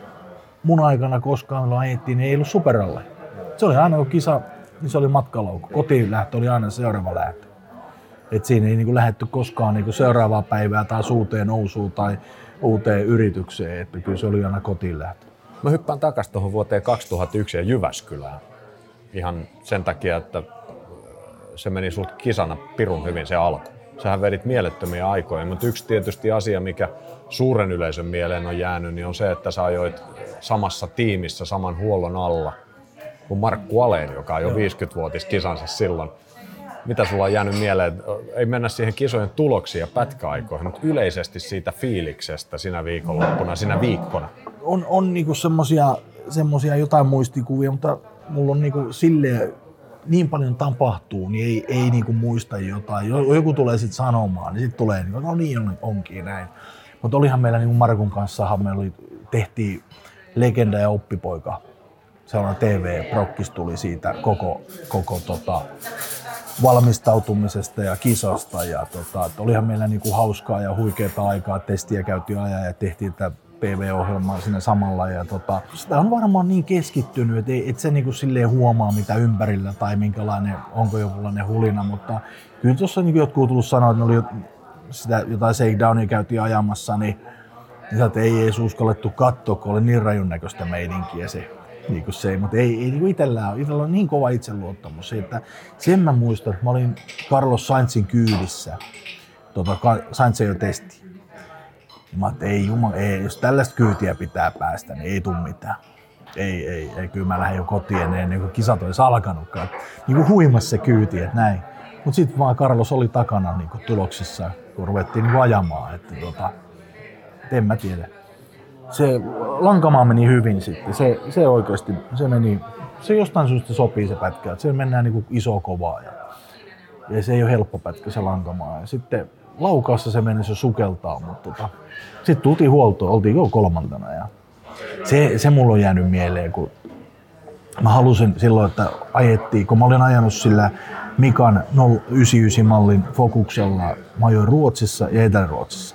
mun aikana koskaan me ajettiin, niin ei ollut superalle se oli aina kun kisa, niin se oli matkalaukku. Kotiin lähtö oli aina seuraava lähtö. Et siinä ei niin lähetty koskaan niin seuraavaa päivää tai uuteen nousuun tai uuteen yritykseen, että kyllä se oli aina kotiin lähtö. Mä hyppään takaisin tuohon vuoteen 2001 ja Jyväskylään. Ihan sen takia, että se meni sulta kisana pirun hyvin se alku. Sähän vedit mielettömiä aikoja, mutta yksi tietysti asia, mikä suuren yleisön mieleen on jäänyt, niin on se, että sä ajoit samassa tiimissä, saman huollon alla – kuin Markku Aleen, joka on jo 50-vuotis kisansa silloin. Mitä sulla on jäänyt mieleen? Ei mennä siihen kisojen tuloksiin ja pätkäaikoihin, mutta yleisesti siitä fiiliksestä sinä viikonloppuna, sinä viikkona. On, on niinku semmosia, semmosia jotain muistikuvia, mutta mulla on niinku silleen, niin paljon tapahtuu, niin ei, ei niinku muista jotain. Joku tulee sitten sanomaan, niin sitten tulee, niinku, no niin on, onkin näin. Mutta olihan meillä niinku Markun kanssa, me oli, tehtiin legenda ja oppipoika sellainen TV-prokkis tuli siitä koko, koko tota, valmistautumisesta ja kisasta. Ja tota, olihan meillä niinku hauskaa ja huikeaa aikaa, testiä käytiin ajaa ja tehtiin tätä PV-ohjelmaa sinne samalla. Ja tota, sitä on varmaan niin keskittynyt, että et se niinku silleen huomaa mitä ympärillä tai minkälainen, onko jokinlainen hulina, mutta kyllä tuossa niinku jotkut tullut sanoa, että ne oli sitä jotain shakedownia käytiin ajamassa, niin niin että ei edes uskallettu katsoa, kun oli niin rajun näköistä meidinkiä se niin kuin se, mutta ei, ei niin itsellä ole. Itsellä on niin kova itseluottamus, että sen mä muistan, että mä olin Carlos Sainzin kyydissä, tota, Sainz ei testi. Mä että ei jumala, ei, jos tällaista kyytiä pitää päästä, niin ei tule mitään. Ei, ei, ei, kyllä mä lähden jo kotiin ennen, ennen kuin kisat olisi alkanutkaan. Niin kuin huimassa se kyyti, että näin. Mutta sitten vaan Carlos oli takana niin kuin tuloksissa, kun ruvettiin niin ajamaan. Että tota, en mä tiedä. Se lankamaa meni hyvin sitten. Se, se oikeasti, se meni, se jostain syystä sopii se pätkä. Että se mennään niin iso kovaa ja, ja, se ei ole helppo pätkä se lankamaa. Ja sitten laukassa se meni se sukeltaa, mutta tota, sitten tultiin huoltoon, oltiin jo kolmantena ja se, se mulla on jäänyt mieleen, kun mä halusin silloin, että ajettiin, kun mä olin ajanut sillä Mikan 099 mallin Fokuksella, mä ajoin Ruotsissa ja Etelä-Ruotsissa.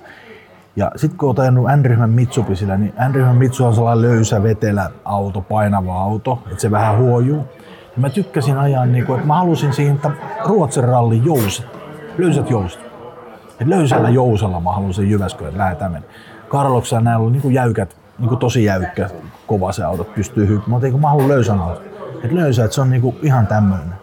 Ja sitten kun olet ajanut N-ryhmän Mitsubisilla, niin N-ryhmän Mitsu on sellainen löysä vetelä auto, painava auto, että se vähän huojuu. Ja mä tykkäsin ajaa, niin kuin, että mä halusin siihen, että Ruotsin rallin jouset, löysät jouset. Et löysällä jousella mä halusin Jyväskylän, mennä. Karloksella näillä oli niin kuin jäykät niin kuin tosi jäykkä, kova se auto, pystyy hyppimään. Mutta mä haluan löysän auto. Että löysä, että se on niin kuin ihan tämmöinen.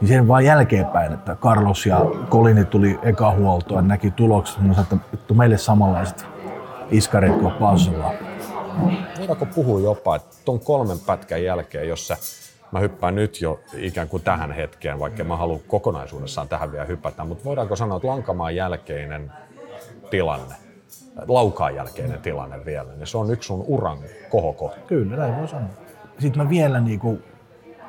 Niin sen vaan jälkeenpäin, että Carlos ja Kolini tuli eka huoltoon ja näki tulokset, niin että, että meille samanlaiset iskarit kuin Pausolla. Voidaanko puhua jopa, että tuon kolmen pätkän jälkeen, jossa mä hyppään nyt jo ikään kuin tähän hetkeen, vaikka mä haluan kokonaisuudessaan tähän vielä hypätä, mutta voidaanko sanoa, että lankamaan jälkeinen tilanne laukaan jälkeinen tilanne vielä, niin se on yksi sun uran kohokohta. Kyllä, näin voi sanoa. Sitten mä vielä, niin kuin,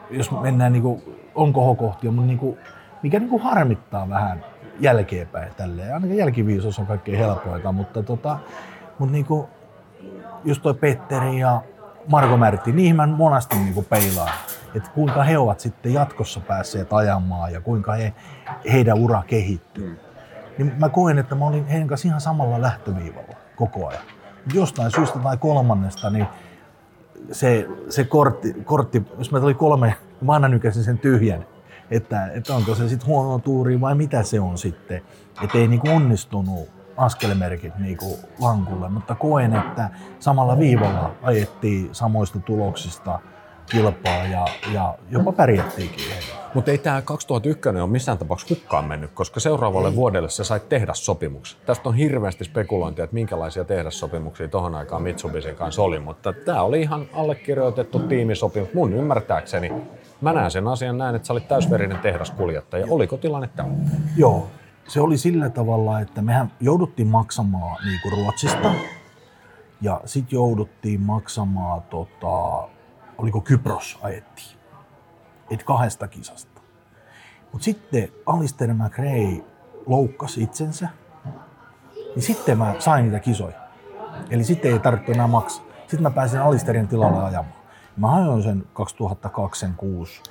jos mennään, niin kuin, on kohokohtia, mutta niin kuin, mikä niin kuin harmittaa vähän jälkeenpäin tälleen. Ainakin jälkiviisos on kaikkein helpoita, mutta, tota, mutta niin kuin, just toi Petteri ja Marko Märtti, niihin mä monasti niin kuin peilaan. Että kuinka he ovat sitten jatkossa päässeet ajamaan ja kuinka he, heidän ura kehittyy. Mm niin mä koen, että mä olin heidän kanssa ihan samalla lähtöviivalla koko ajan. Jostain syystä tai kolmannesta, niin se, se kortti, kortti, jos mä tuli kolme, mä aina nykäsin sen tyhjän, että, että onko se sitten huono tuuri vai mitä se on sitten. Että ei niinku onnistunut askelmerkit niinku lankulle, mutta koen, että samalla viivalla ajettiin samoista tuloksista kilpaa ja, ja jopa pärjättiinkin mutta ei tämä 2001 ole missään tapauksessa hukkaan mennyt, koska seuraavalle ei. vuodelle se sai tehdä sopimuksen. Tästä on hirveästi spekulointia, että minkälaisia sopimuksia tuohon aikaan Mitsubisin kanssa oli, mutta tämä oli ihan allekirjoitettu tiimisopimus. Mun ymmärtääkseni mä näen sen asian näin, että sä olit täysverinen tehdaskuljettaja. Oliko tilanne tämä? Joo, se oli sillä tavalla, että mehän jouduttiin maksamaan niin kuin Ruotsista ja sitten jouduttiin maksamaan, tota, oliko Kypros ajettiin et kahdesta kisasta. Mutta sitten Alistair McRae loukkasi itsensä, niin sitten mä sain niitä kisoja. Eli sitten ei tarvitse enää maksaa. Sitten mä pääsin Alisterin tilalle ajamaan. Mä ajoin sen 2002 sen 6,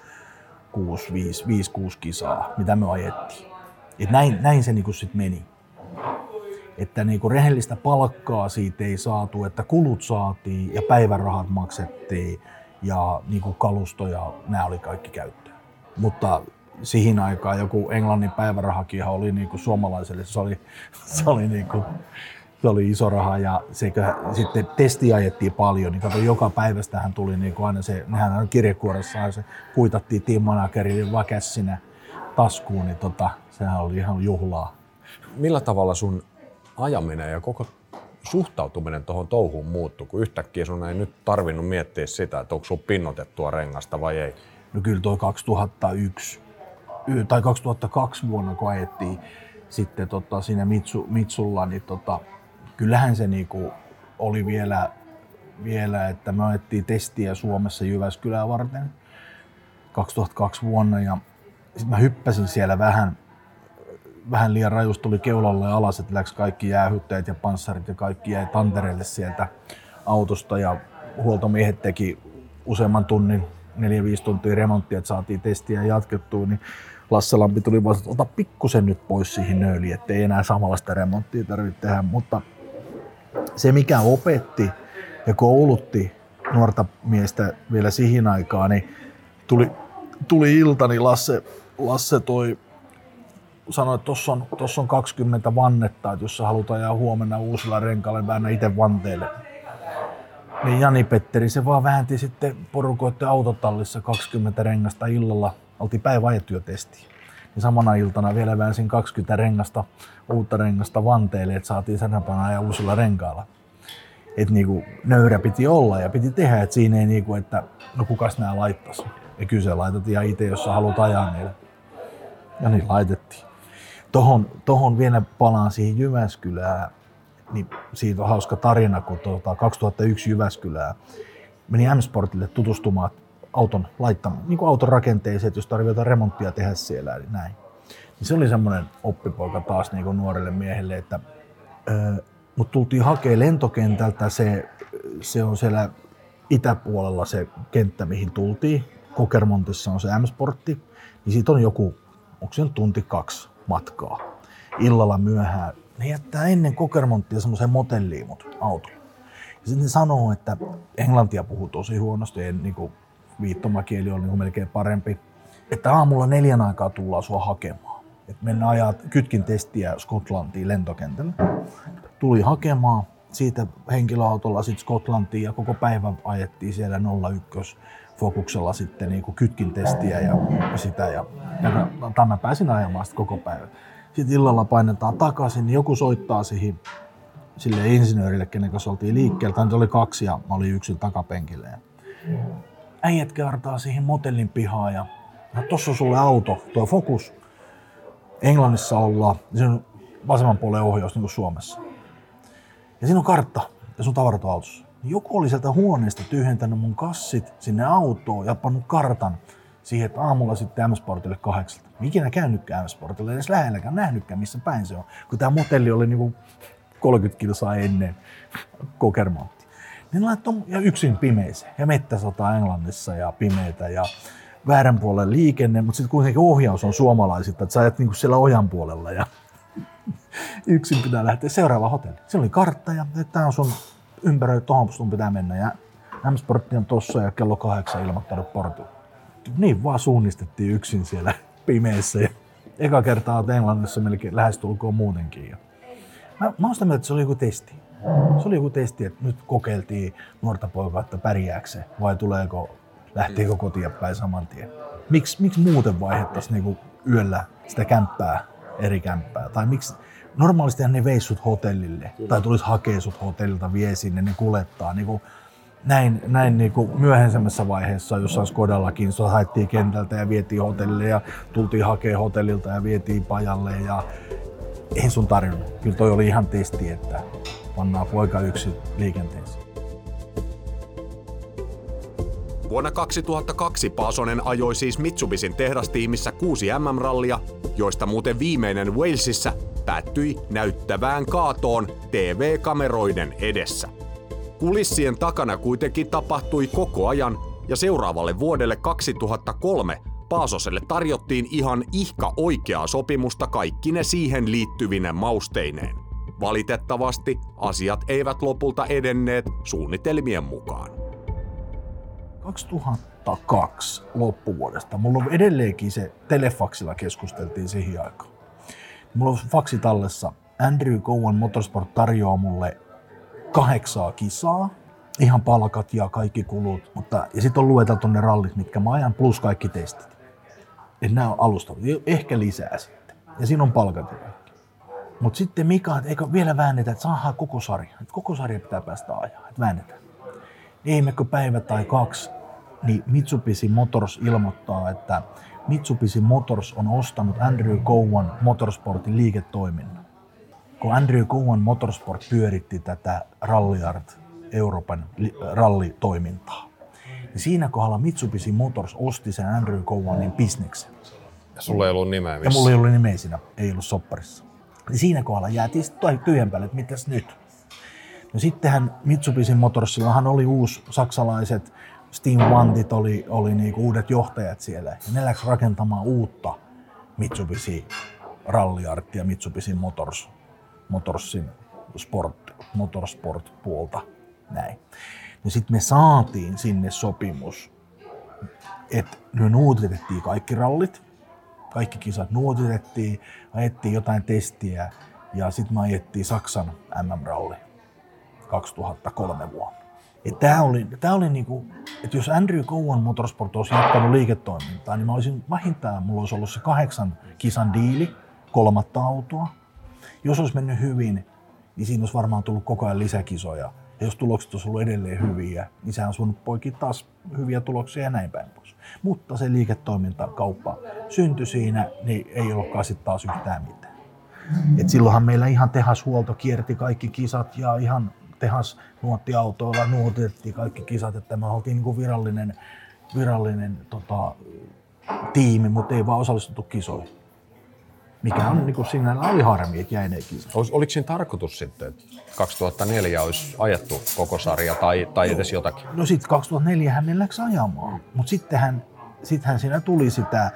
6 5, 5 6 kisaa, mitä me ajettiin. Et näin, näin se niinku sitten meni. Että niinku rehellistä palkkaa siitä ei saatu, että kulut saatiin ja päivärahat maksettiin ja niin kuin kalusto ja nämä oli kaikki käyttöön. Mutta siihen aikaan joku Englannin päivärahakin oli niin kuin suomalaiselle, se oli, se oli, niin kuin, se oli iso raha ja sekä, sitten testi ajettiin paljon, niin kato, joka päivästähän tuli niin kuin aina se, nehän on kirjekuoressaan se kuitattiin team managerille vakässinä taskuun, niin tota, sehän oli ihan juhlaa. Millä tavalla sun ajaminen ja koko suhtautuminen tuohon touhuun muuttui, kun yhtäkkiä sun ei nyt tarvinnut miettiä sitä, että onko sun pinnotettua rengasta vai ei? No kyllä toi 2001 tai 2002 vuonna, kun ajettiin sitten tota, siinä Mitsu, Mitsulla, niin tota, kyllähän se niinku oli vielä, vielä, että me ajettiin testiä Suomessa Jyväskylää varten 2002 vuonna ja sitten mä hyppäsin siellä vähän vähän liian rajusti tuli keulalle alas, että läks kaikki jäähytteet ja panssarit ja kaikki jäi tantereelle sieltä autosta ja huoltomiehet teki useamman tunnin, 4-5 tuntia remonttia, että saatiin testiä jatkettua, niin Lasse Lampi tuli vaan, että ota pikkusen nyt pois siihen nöyliin, ettei enää samanlaista remonttia tarvitse tehdä, mutta se mikä opetti ja koulutti nuorta miestä vielä siihen aikaan, niin tuli, tuli ilta, niin Lasse, Lasse toi sanoi, että tuossa on, tossa on 20 vannetta, että jos halutaan ajaa huomenna uusilla renkailla, väännä itse vanteille. Niin Jani Petteri, se vaan väänti sitten porukoiden autotallissa 20 rengasta illalla. Oltiin päivä ajettu jo testiin. Ja samana iltana vielä väänsin 20 rengasta, uutta rengasta vanteille, että saatiin tänä ja uusilla renkailla. Että niinku nöyrä piti olla ja piti tehdä, että siinä ei niinku, että no kukas nämä laittaisi. Ja kyllä se laitettiin itse, jos sä haluat ajaa niille. Ja niin laitettiin. Tohon, tohon vielä palaan siihen Jyväskylään, niin siitä on hauska tarina, kun tuota 2001 Jyväskylää meni M-Sportille tutustumaan auton laittamaan, niin kuin auton rakenteeseen, että jos tarvitaan remonttia tehdä siellä, niin näin. Niin se oli semmoinen oppipoika taas niin kuin nuorelle miehelle, että mutta tultiin hakemaan lentokentältä, se, se on siellä itäpuolella se kenttä, mihin tultiin. Kokermontissa on se M-Sportti, niin siitä on joku, onko se tunti kaksi matkaa. Illalla myöhään. Ne jättää ennen Kokermonttia semmoisen motelliin mut autolla. Ja sitten ne sanoo, että englantia puhuu tosi huonosti, ei niin kuin viittomakieli on niin kuin melkein parempi. Että aamulla neljän aikaa tullaan sua hakemaan. Että mennään ajaa kytkin testiä Skotlantiin lentokentällä. Tuli hakemaan siitä henkilöautolla sitten Skotlantiin ja koko päivän ajettiin siellä 01 fokuksella sitten niin kuin kytkin testiä ja sitä. Ja, ja mä pääsin ajamaan sitten koko päivän. Sitten illalla painetaan takaisin, niin joku soittaa siihen sille insinöörille, kenen kanssa oltiin liikkeellä. Tai oli kaksi ja mä olin yksin takapenkillä. Ja äijät kaartaa siihen motellin pihaan ja no, tossa on sulle auto, tuo Focus. Englannissa ollaan, ja siinä on vasemman puolen ohjaus niin kuin Suomessa. Ja siinä on kartta ja sun tavarat on autossa. Joku oli sieltä huoneesta tyhjentänyt mun kassit sinne autoon ja pannut kartan siihen, että aamulla sitten M-Sportille kahdeksalta. Ikinä käynytkään M-Sportille, edes lähelläkään nähnytkään, missä päin se on. Kun tämä motelli oli niinku 30 kilsaa ennen Kokermantti. Niin laittoi ja yksin pimeeseen. Ja mettäsota Englannissa ja pimeitä ja väärän puolen liikenne, mutta sitten kuitenkin ohjaus on suomalaisilta, että sä ajat niinku siellä ojan puolella ja yksin pitää lähteä seuraava hotelli. Se oli kartta ja tämä on sun ympäröi, tuohon sun pitää mennä ja M-Sportti on tossa ja kello kahdeksan ilmoittanut portu. Niin vaan suunnistettiin yksin siellä pimeässä ja eka kertaa olet Englannissa melkein lähestulkoon muutenkin. Ja mä, mä oon sitä mieltä, että se oli joku testi. Se oli joku testi, että nyt kokeiltiin nuorta poikaa, että pärjääkö se vai tuleeko, lähteekö kotia päin saman tien. Miksi, miksi muuten vaihdettaisiin niinku yöllä sitä kämppää eri kämppää? Tai miksi, normaalisti ne veisi sut hotellille Kyllä. tai tulisi hakea sut hotellilta, vie sinne, ne kulettaa. Niin kuin, näin, näin niin kuin myöhemmässä vaiheessa jossain Skodallakin, se haettiin kentältä ja vietiin hotellille ja tultiin hakea hotellilta ja vietiin pajalle ja ei sun tarjonnut. Kyllä toi oli ihan testi, että pannaan poika yksi liikenteeseen. Vuonna 2002 Paasonen ajoi siis Mitsubisin tehdastiimissä kuusi MM-rallia, joista muuten viimeinen Walesissa päättyi näyttävään kaatoon TV-kameroiden edessä. Kulissien takana kuitenkin tapahtui koko ajan ja seuraavalle vuodelle 2003 Paasoselle tarjottiin ihan ihka oikeaa sopimusta kaikki ne siihen liittyvinen mausteineen. Valitettavasti asiat eivät lopulta edenneet suunnitelmien mukaan. 2002 loppuvuodesta. Mulla on edelleenkin se, telefaksilla keskusteltiin siihen aikaan. Mulla on faksi tallessa. Andrew Cowan Motorsport tarjoaa mulle kahdeksaa kisaa, ihan palkat ja kaikki kulut, mutta, ja sitten on lueteltu ne rallit, mitkä mä ajan, plus kaikki testit. Et nämä on alustavat, ehkä lisää sitten. Ja siinä on palkat ja kaikki. Mutta sitten Mika, että eikö vielä väännetä, että saadaan koko sarja. Että koko sarja pitää päästä ajaa, että väännetään. Eimmekö päivä tai kaksi, niin Mitsubishi Motors ilmoittaa, että Mitsubishi Motors on ostanut Andrew Cowan Motorsportin liiketoiminnan. Kun Andrew Cowan Motorsport pyöritti tätä Rallyard Euroopan rallitoimintaa, niin siinä kohdalla Mitsubishi Motors osti sen Andrew Cowanin bisneksen. Ja sulla ei ollut nimeä missä? Ja mulla ei ollut nimeä siinä, ei ollut sopparissa. Niin siinä kohdalla jäätiin sitten tyhjän päälle, että mitäs nyt? No sittenhän Mitsubishi Motorsillahan oli uusi saksalaiset Steam Wantit oli, oli niinku uudet johtajat siellä. Ja ne läks rakentamaan uutta Mitsubishi Rallyartia, Mitsubishi Motors, Motorsin sport, motorsport-puolta. Näin. Ja sitten me saatiin sinne sopimus, että me nuotitettiin kaikki rallit, kaikki kisat nuotitettiin, ajettiin jotain testiä ja sitten me ajettiin Saksan MM-ralli 2003 vuonna. Tämä oli, tää oli niinku, että jos Andrew Cowan Motorsport olisi jatkanut liiketoimintaa, niin mä olisin vähintään, mulla olisi ollut se kahdeksan kisan diili, kolmatta autoa. Jos olisi mennyt hyvin, niin siinä olisi varmaan tullut koko ajan lisäkisoja. Ja jos tulokset olisi ollut edelleen hyviä, niin sehän olisi voinut poikia taas hyviä tuloksia ja näin päin pois. Mutta se liiketoimintakauppa syntyi siinä, niin ei ollutkaan sitten taas yhtään mitään. Et silloinhan meillä ihan tehashuolto kierti kaikki kisat ja ihan tehas nuottiautoilla nuotettiin kaikki kisat, että me oltiin niin kuin virallinen, virallinen tota, tiimi, mutta ei vaan osallistuttu kisoihin. Mikä on niin kuin sinällä oli harmi, että jäi ne kisat. Oliko siinä tarkoitus sitten, että 2004 olisi ajettu koko sarja tai, tai edes jotakin? No sitten 2004 hän läksi ajamaan, mutta sittenhän, sittenhän siinä tuli sitä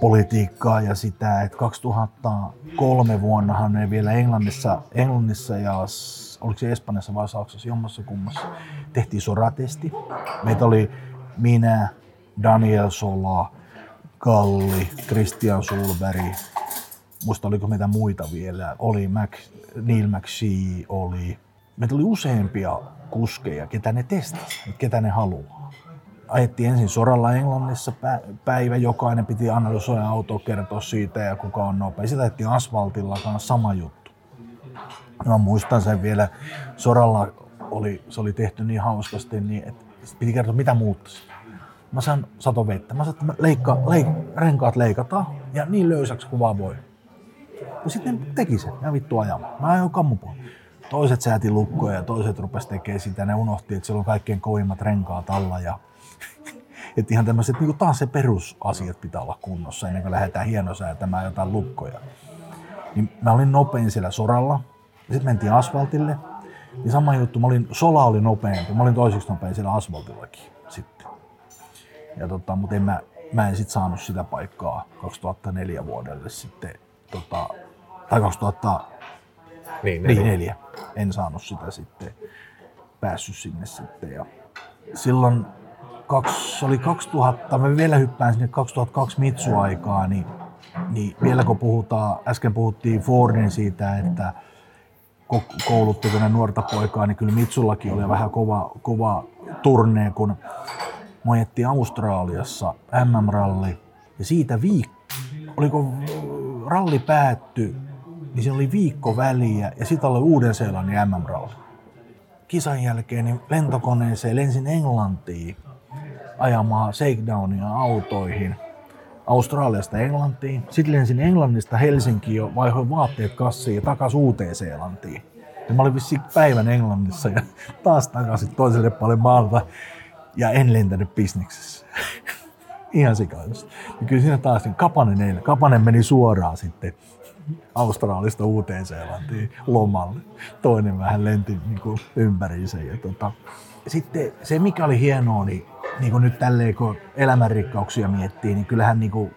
politiikkaa ja sitä, että 2003 vuonnahan ne vielä Englannissa, Englannissa ja oliko se Espanjassa vai Saksassa, jommassa kummassa, tehtiin soratesti. Meitä oli minä, Daniel Sola, Kalli, Christian Sulberg, muista oliko meitä muita vielä, oli Mac, Neil McShee, oli. Meitä oli useampia kuskeja, ketä ne testasi, ketä ne haluaa. Ajettiin ensin soralla Englannissa päivä, jokainen piti analysoida auto, kertoa siitä ja kuka on nopea. Sitten ajettiin asfaltilla kanssa sama juttu. Mä muistan sen vielä, soralla oli, se oli tehty niin hauskasti, niin että piti kertoa mitä muuttaisi. Mä sain sato vettä. Mä sanoin, että leikka, leik, renkaat leikataan ja niin löysäksi kuin vaan voi. Ja sitten teki sen ja vittu ajamaan. Mä ajoin kammupuolella. Toiset sääti lukkoja ja toiset rupes tekemään sitä. Ne unohti, että siellä on kaikkein kovimmat renkaat alla. Ja, että ihan tämmöiset niin taas se perusasiat pitää olla kunnossa ennen kuin lähdetään hienosäätämään jotain lukkoja. Niin mä olin nopein siellä soralla. Sitten mentiin asfaltille. Niin sama juttu, mä olin, Sola oli nopeampi. Mä olin toiseksi nopein siellä asfaltillakin sitten. Ja tota, mutta en mä, mä en sit saanut sitä paikkaa 2004 vuodelle sitten tota, tai 2004. Niin, En saanut sitä sitten, päässyt sinne sitten. Ja silloin kaksi, oli 2000, mä vielä hyppään sinne 2002 Mitsu-aikaa, niin, niin vielä kun puhutaan, äsken puhuttiin Fordin siitä, että kouluttiko ne nuorta poikaa, niin kyllä Mitsullakin oli vähän kova, kova turnee, kun mojettiin Australiassa MM-ralli ja siitä viikko, oliko ralli päättyi niin siinä oli viikko väliä ja sitten oli Uuden-Seelannin MM-ralli. Kisan jälkeen niin lentokoneeseen lensin Englantiin ajamaan shakedownia autoihin. Australiasta Englantiin. Sitten lensin Englannista Helsinkiin jo vaihoin vaatteet kassiin ja takaisin Uuteen-Seelantiin. Ja mä olin vissiin päivän Englannissa ja taas takaisin toiselle puolelle maalta ja en lentänyt bisneksessä. Ihan sikaisesti. Ja kyllä siinä taas niin Kapanen, Kapanen meni suoraan sitten Australista Uuteen-Seelantiin lomalle. Toinen vähän lenti niin kuin ympäriinsä. Ja tota, sitten se, mikä oli hienoa, niin, niin kuin nyt tälleen kun elämänrikkauksia miettii, niin kyllähän niin kuin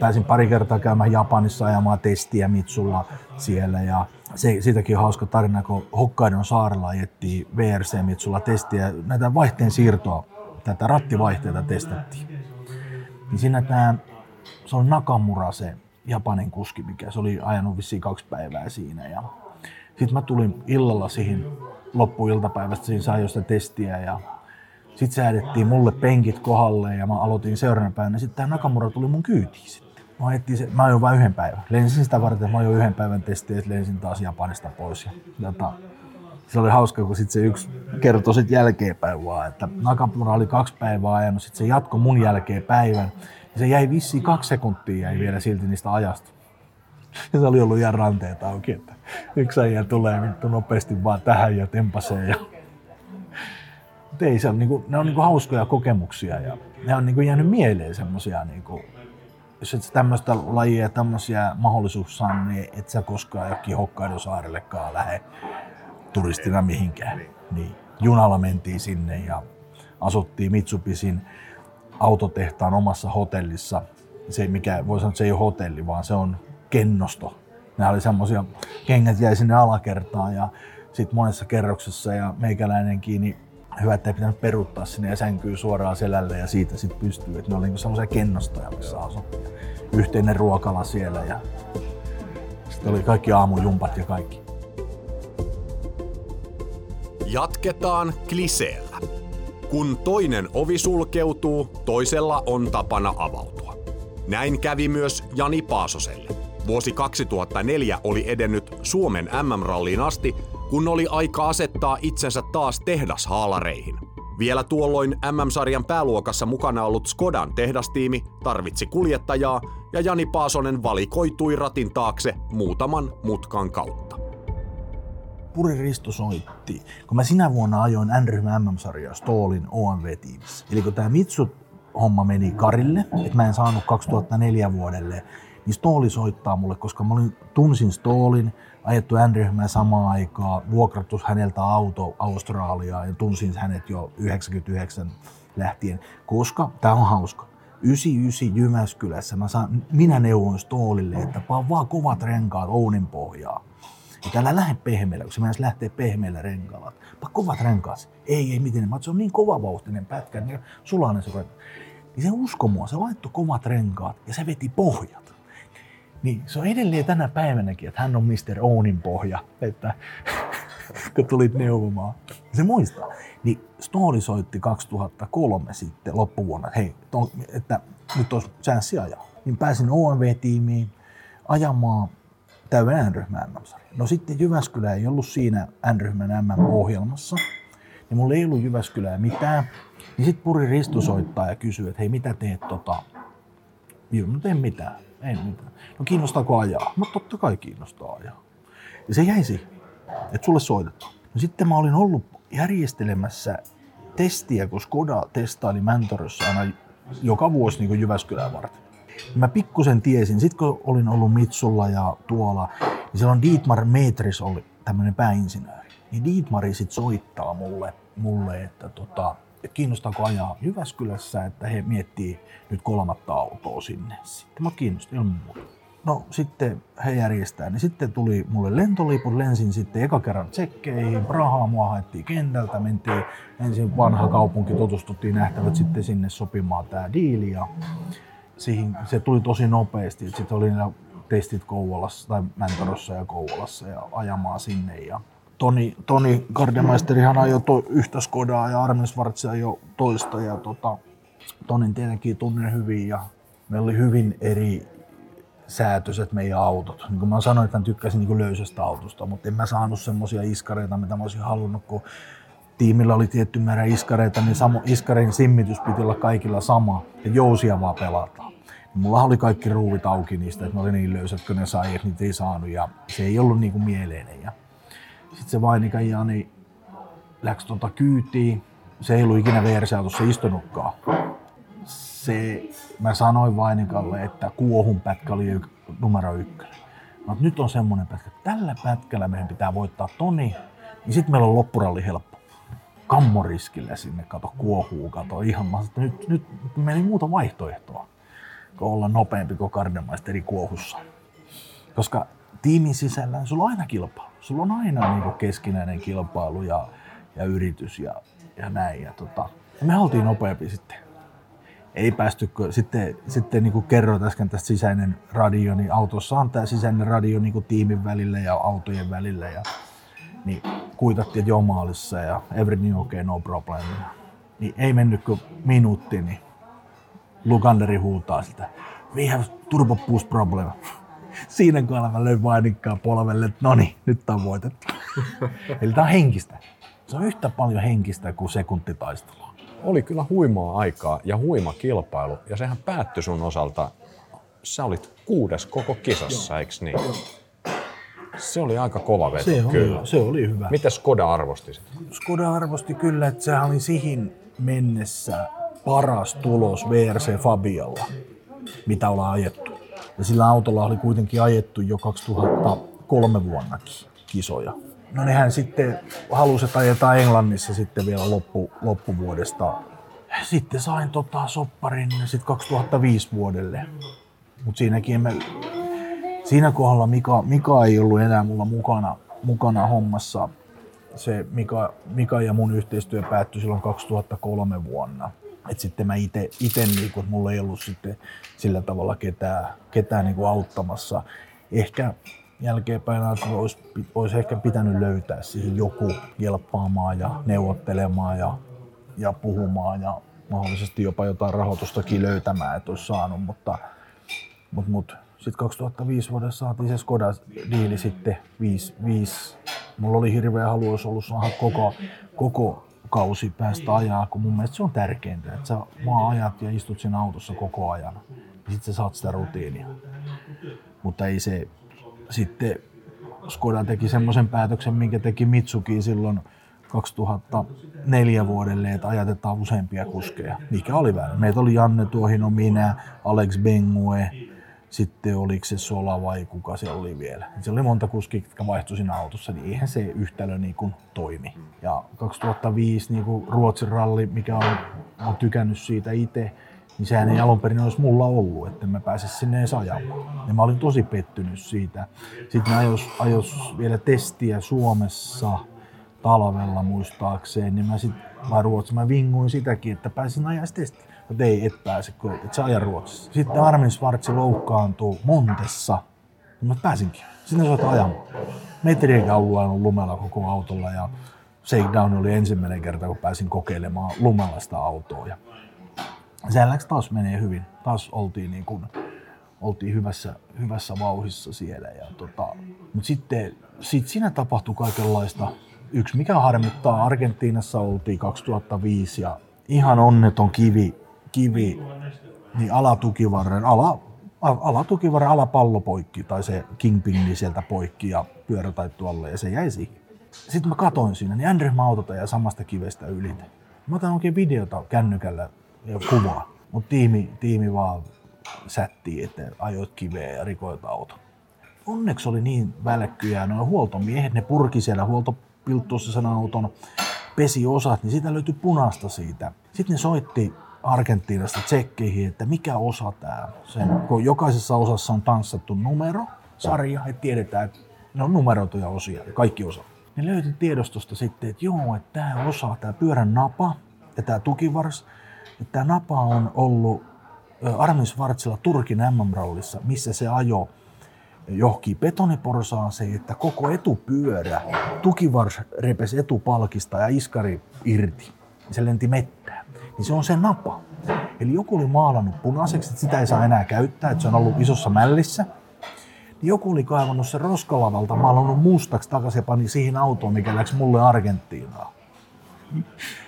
pääsin pari kertaa käymään Japanissa ajamaan testiä Mitsulla siellä ja se, siitäkin on hauska tarina, kun Hokkaidon saarella ajettiin VRC Mitsulla testiä, näitä vaihteen siirtoa, tätä rattivaihteita testattiin. Niin siinä tämä, se on Nakamura se Japanin kuski, mikä se oli ajanut vissiin kaksi päivää siinä. Ja sitten mä tulin illalla siihen loppuiltapäivästä, siinä sai jo sitä testiä ja sitten säädettiin mulle penkit kohdalle ja mä aloitin seuraavana päivänä. Sitten tämä Nakamura tuli mun kyytiin sitten. Mä, se, mä ajoin vain yhden päivän. Lensin sitä varten, että mä ajoin yhden päivän testiä lensin taas Japanista pois. Ja, jota, se oli hauska, kun sitten se yksi kertoi sitten jälkeenpäin vaan, että Nakamura oli kaksi päivää ajanut, sitten se jatkoi mun jälkeen päivän. Ja se jäi vissiin kaksi sekuntia jäi vielä silti niistä ajasta. Ja se oli ollut ihan ranteet auki, että yksi äijä tulee vittu nopeasti vaan tähän ja tempasee. Ja... ei, se on, niin kuin, ne on niin kuin hauskoja kokemuksia ja ne on niin kuin jäänyt mieleen semmosia niin kuin, jos et tämmöistä lajia ja tämmöisiä mahdollisuuksia saa, niin et sä koskaan jokin Hokkaidosaarellekaan lähde turistina mihinkään. Niin, junalla mentiin sinne ja asuttiin Mitsubisin autotehtaan omassa hotellissa. Se, mikä, voi sanoa, että se ei ole hotelli, vaan se on kennosto. Nämä oli semmoisia, kengät jäi sinne alakertaan ja sitten monessa kerroksessa ja meikäläinenkin, niin hyvä, että ei pitänyt peruuttaa sinne ja sänkyy suoraan selälle ja siitä sitten pystyy. Että ne oli niinku semmoisia kennostoja, missä asui. Yhteinen ruokala siellä ja sitten oli kaikki aamujumpat ja kaikki. Jatketaan kliseellä. Kun toinen ovi sulkeutuu, toisella on tapana avautua. Näin kävi myös Jani Paasoselle. Vuosi 2004 oli edennyt Suomen MM-ralliin asti, kun oli aika asettaa itsensä taas tehdashaalareihin. Vielä tuolloin MM-sarjan pääluokassa mukana ollut Skodan tehdastiimi tarvitsi kuljettajaa ja Jani Paasonen valikoitui ratin taakse muutaman mutkan kautta. Puri Risto soitti, kun mä sinä vuonna ajoin N-ryhmän MM-sarjaa Stoolin OMV-tiimissä. Eli kun tämä Mitsut homma meni Karille, että mä en saanut 2004 vuodelle, niin Stooli soittaa mulle, koska mä olin, tunsin Stoolin, ajettu N-ryhmää samaan aikaan, vuokrattu häneltä auto Australiaan ja tunsin hänet jo 99 lähtien, koska tämä on hauska. 99 Jyväskylässä mä saan, minä neuvoin Stoolille, että vaan, vaan kovat renkaat Ounin pohjaa. Eikä älä lähde pehmeällä, kun se mennäisi lähtee pehmeällä renkaalla. Vaan kovat renkaat. Ei, ei miten. Mä se on niin kova vauhtinen pätkä, niin sulainen se Niin se usko mua, se laittoi kovat renkaat ja se veti pohjat. Niin se on edelleen tänä päivänäkin, että hän on Mr. Ounin pohja, että kun tulit neuvomaan. Se muistaa. Niin Story soitti 2003 sitten loppuvuonna, hei, to, että nyt olisi chanssi ajaa. Niin pääsin OMV-tiimiin ajamaan täyden N-ryhmän MM-sarja. No sitten Jyväskylä ei ollut siinä N-ryhmän MM-ohjelmassa, niin mulla ei ollut Jyväskylää mitään. Niin sitten Puri Risto soittaa ja kysyy, että hei mitä teet tota? Joo, no teen mitään. Ei mitään. No kiinnostaako ajaa? No totta kai kiinnostaa ajaa. Ja se jäi siihen, että sulle soitetaan. No sitten mä olin ollut järjestelemässä testiä, kun Skoda testaili Mäntörössä aina joka vuosi niin kuin Jyväskylään varten. Mä pikkusen tiesin, sitten kun olin ollut Mitsulla ja tuolla, niin siellä on Dietmar Metris oli tämmöinen pääinsinööri. Niin Dietmari sitten soittaa mulle, mulle että tota, että kiinnostaako ajaa Jyväskylässä, että he miettii nyt kolmatta autoa sinne. Sitten mä kiinnostin ilman muuta. No sitten he järjestää, niin sitten tuli mulle lentoliput, lensin sitten eka kerran tsekkeihin, Prahaa mua haettiin kentältä, mentiin ensin vanha kaupunki, tutustuttiin nähtävät sitten sinne sopimaan tämä diili ja siihen, se tuli tosi nopeasti, sitten oli testit Kouvolassa tai Mäntorossa ja Kouvolassa ja ajamaan sinne ja Toni, Toni Gardemeisterihan ajoi to, yhtä Skodaa ja Armin Schwarz jo toista ja tota, Tonin tietenkin tunnen hyvin ja meillä oli hyvin eri säätöiset meidän autot. Niin kuin mä sanoin, että mä tykkäsin niin löysästä autosta, mutta en mä saanut semmoisia iskareita, mitä mä olisin halunnut, kun tiimillä oli tietty määrä iskareita, niin samo, iskarein simmitys piti olla kaikilla sama, ja jousia vaan pelataan. Niin mulla oli kaikki ruuvit auki niistä, että ne oli niin löysät, kun ne sai, että niitä ei saanut, ja se ei ollut niin kuin mieleinen. Ja sitten se Vainika Jani läks tuota kyytiin, se ei ollut ikinä VR-autossa istunutkaan. Se, mä sanoin Vainikalle, että kuohun pätkä oli numero ykkönen. No, nyt on semmoinen pätkä, että tällä pätkällä meidän pitää voittaa Toni, niin sitten meillä on loppuralli helppo. Kammoriskille sinne, kato kuohuu, kato ihan, mä että nyt, nyt meillä ei muuta vaihtoehtoa kuin olla nopeampi kuin Kardemaisteri kuohussa. Koska tiimin sisällä sulla on aina kilpailu. Sulla on aina niin keskinäinen kilpailu ja, ja yritys ja, ja näin. Ja tota, ja me oltiin nopeampi sitten. Ei päästy, sitten, sitten niin kuin kerroit äsken tästä sisäinen radio, niin autossa on tämä sisäinen radio niin kuin tiimin välillä ja autojen välillä. Ja, niin kuitattiin, että joo maalissa ja everything okay, no problem. Niin ei mennyt kuin minuutti, niin Lukanderi huutaa sitä, we have turbo boost problem siinä mä löin vainikkaa polvelle, että no niin, nyt on voitettu. Eli tämä on henkistä. Se on yhtä paljon henkistä kuin sekuntitaistelua. Oli kyllä huimaa aikaa ja huima kilpailu. Ja sehän päättyi sun osalta, sä olit kuudes koko kisassa, Joo. eikö niin? Joo. Se oli aika kova veto, se kyllä. Oli, se oli hyvä. Miten Skoda arvosti sitä? Skoda arvosti kyllä, että se oli siihen mennessä paras tulos VRC Fabialla, mitä ollaan ajettu. Ja sillä autolla oli kuitenkin ajettu jo 2003 vuonnakin kisoja. No nehän sitten halusi, että ajetaan Englannissa sitten vielä loppu, loppuvuodesta. Sitten sain tota sopparin sitten 2005 vuodelle. Mutta siinäkin me, siinä kohdalla Mika, Mika ei ollut enää mulla mukana, mukana hommassa. Se Mika, Mika ja mun yhteistyö päättyi silloin 2003 vuonna. Et sitten mä itse, niin kun mulla ei ollut sitten sillä tavalla ketään, ketään niin kuin auttamassa. Ehkä jälkeenpäin olisi, olisi ehkä pitänyt löytää siihen joku jelppaamaan ja neuvottelemaan ja, ja puhumaan ja mahdollisesti jopa jotain rahoitustakin löytämään, että olisi saanut, mutta, mutta, mutta sitten 2005 vuodessa saatiin se Skoda diili sitten 5, 5. Mulla oli hirveä halu, olisi ollut saada koko, koko kausi päästä ajaa, kun mun mielestä se on tärkeintä, että sä vaan ajat ja istut siinä autossa koko ajan. Ja sitten sä saat sitä rutiinia. Mutta ei se, sitten Skoda teki semmoisen päätöksen, minkä teki Mitsuki silloin 2004 vuodelle, että ajatetaan useampia kuskeja, mikä oli väärin. Meitä oli Janne Tuohino, minä, Alex Bengue, sitten oliko se Sola vai kuka se oli vielä. Se oli monta kuskia, jotka vaihtui siinä autossa, niin eihän se yhtälö niin kuin toimi. Ja 2005 niin kuin Ruotsin ralli, mikä on, on tykännyt siitä itse, niin sehän ei alun perin olisi mulla ollut, että mä pääse sinne edes ajamaan. Ja mä olin tosi pettynyt siitä. Sitten mä ajos, ajos vielä testiä Suomessa talvella muistaakseen, niin mä sitten, vai Ruotsi, mä vinguin sitäkin, että pääsin ajaa testiä. Mutta ei, et pääse, kun et sä aja Ruotsissa. Sitten Armin Schwarzi loukkaantuu Montessa, niin mä pääsinkin. Sitten sä ajamaan. Metriäkään ollut lumella koko autolla ja Shakedown oli ensimmäinen kerta, kun pääsin kokeilemaan lumella autoa. Ja sehän taas menee hyvin. Taas oltiin, niin kuin, oltiin hyvässä, hyvässä vauhissa siellä. Ja tota, mutta sitten sit siinä tapahtui kaikenlaista. Yksi mikä harmittaa, Argentiinassa oltiin 2005 ja ihan onneton kivi, kivi niin alatukivarren, ala, alatukivarren alapallo poikki tai se kingpin niin sieltä poikki ja pyörä taittu alle ja se jäi siihen. Sitten mä katoin siinä, niin Andre Mautota ja samasta kivestä yli. Mä otan oikein videota kännykällä ja kuvaa. Mutta tiimi, tiimi vaan sätti, että ajoit kiveä ja rikoit auto. Onneksi oli niin välkkyjä, noin huoltomiehet, ne purki siellä huoltopilttuussa sen auton, pesi osat, niin siitä löytyi punasta siitä. Sitten ne soitti Argentiinasta tsekkeihin, että mikä osa tämä sen, kun jokaisessa osassa on tanssattu numero, sarja, että tiedetään, että ne on numeroituja osia, kaikki osat. Ne löytyi tiedostosta sitten, että joo, että tämä osa, tämä pyörän napa ja tämä tukivars, että tämä napa on ollut Armin Schwarzilla Turkin MM-rallissa, missä se ajo johonkin betoniporsaaseen, että koko etupyörä, tukivars repesi etupalkista ja iskari irti. Se lenti mettään. Niin se on se napa. Eli joku oli maalannut punaiseksi, että sitä ei saa enää käyttää, että se on ollut isossa mällissä. Niin joku oli kaivannut sen roskalavalta, maalannut mustaksi takaisin ja pani siihen autoon, mikä läksi mulle Argentiinaan.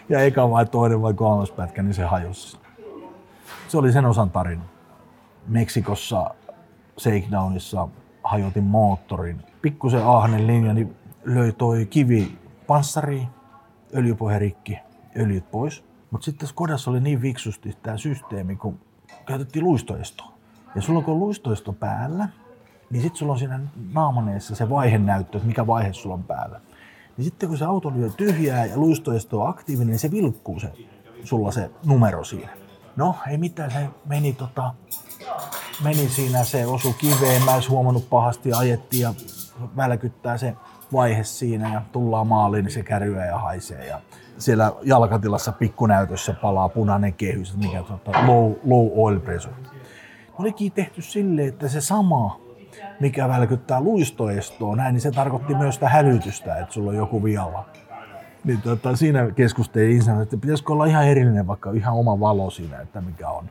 Ja eikä vai toinen vai kolmas pätkä, niin se hajosi. Se oli sen osan tarina. Meksikossa Shakedownissa hajotin moottorin. Pikkusen ahnen linja, niin löi toi kivi panssariin, öljypohja rikki, öljyt pois. Mutta sitten Skodassa oli niin viksusti tämä systeemi, kun käytettiin luistoestoa. Ja sulla kun on luistoesto päällä, niin sitten sulla on siinä naamaneessa se vaihenäyttö, että mikä vaihe sulla on päällä. Niin sitten kun se auto lyö tyhjää ja luistoesto on aktiivinen, niin se vilkkuu se, sulla se numero siinä. No, ei mitään, se meni, tota, meni siinä, se osu kiveen, mä en huomannut pahasti, ajettiin ja välkyttää se vaihe siinä ja tullaan maaliin, niin se kärryää ja haisee. Ja siellä jalkatilassa pikkunäytössä palaa punainen kehys, mikä tota, low, low oil pressure. Olikin tehty silleen, että se sama, mikä välkyttää luistoestoa, näin, niin se tarkoitti myös sitä hälytystä, että sulla on joku vialla. Niin tota, siinä keskustelin insinööri, että pitäisikö olla ihan erillinen, vaikka ihan oma valo siinä, että mikä on.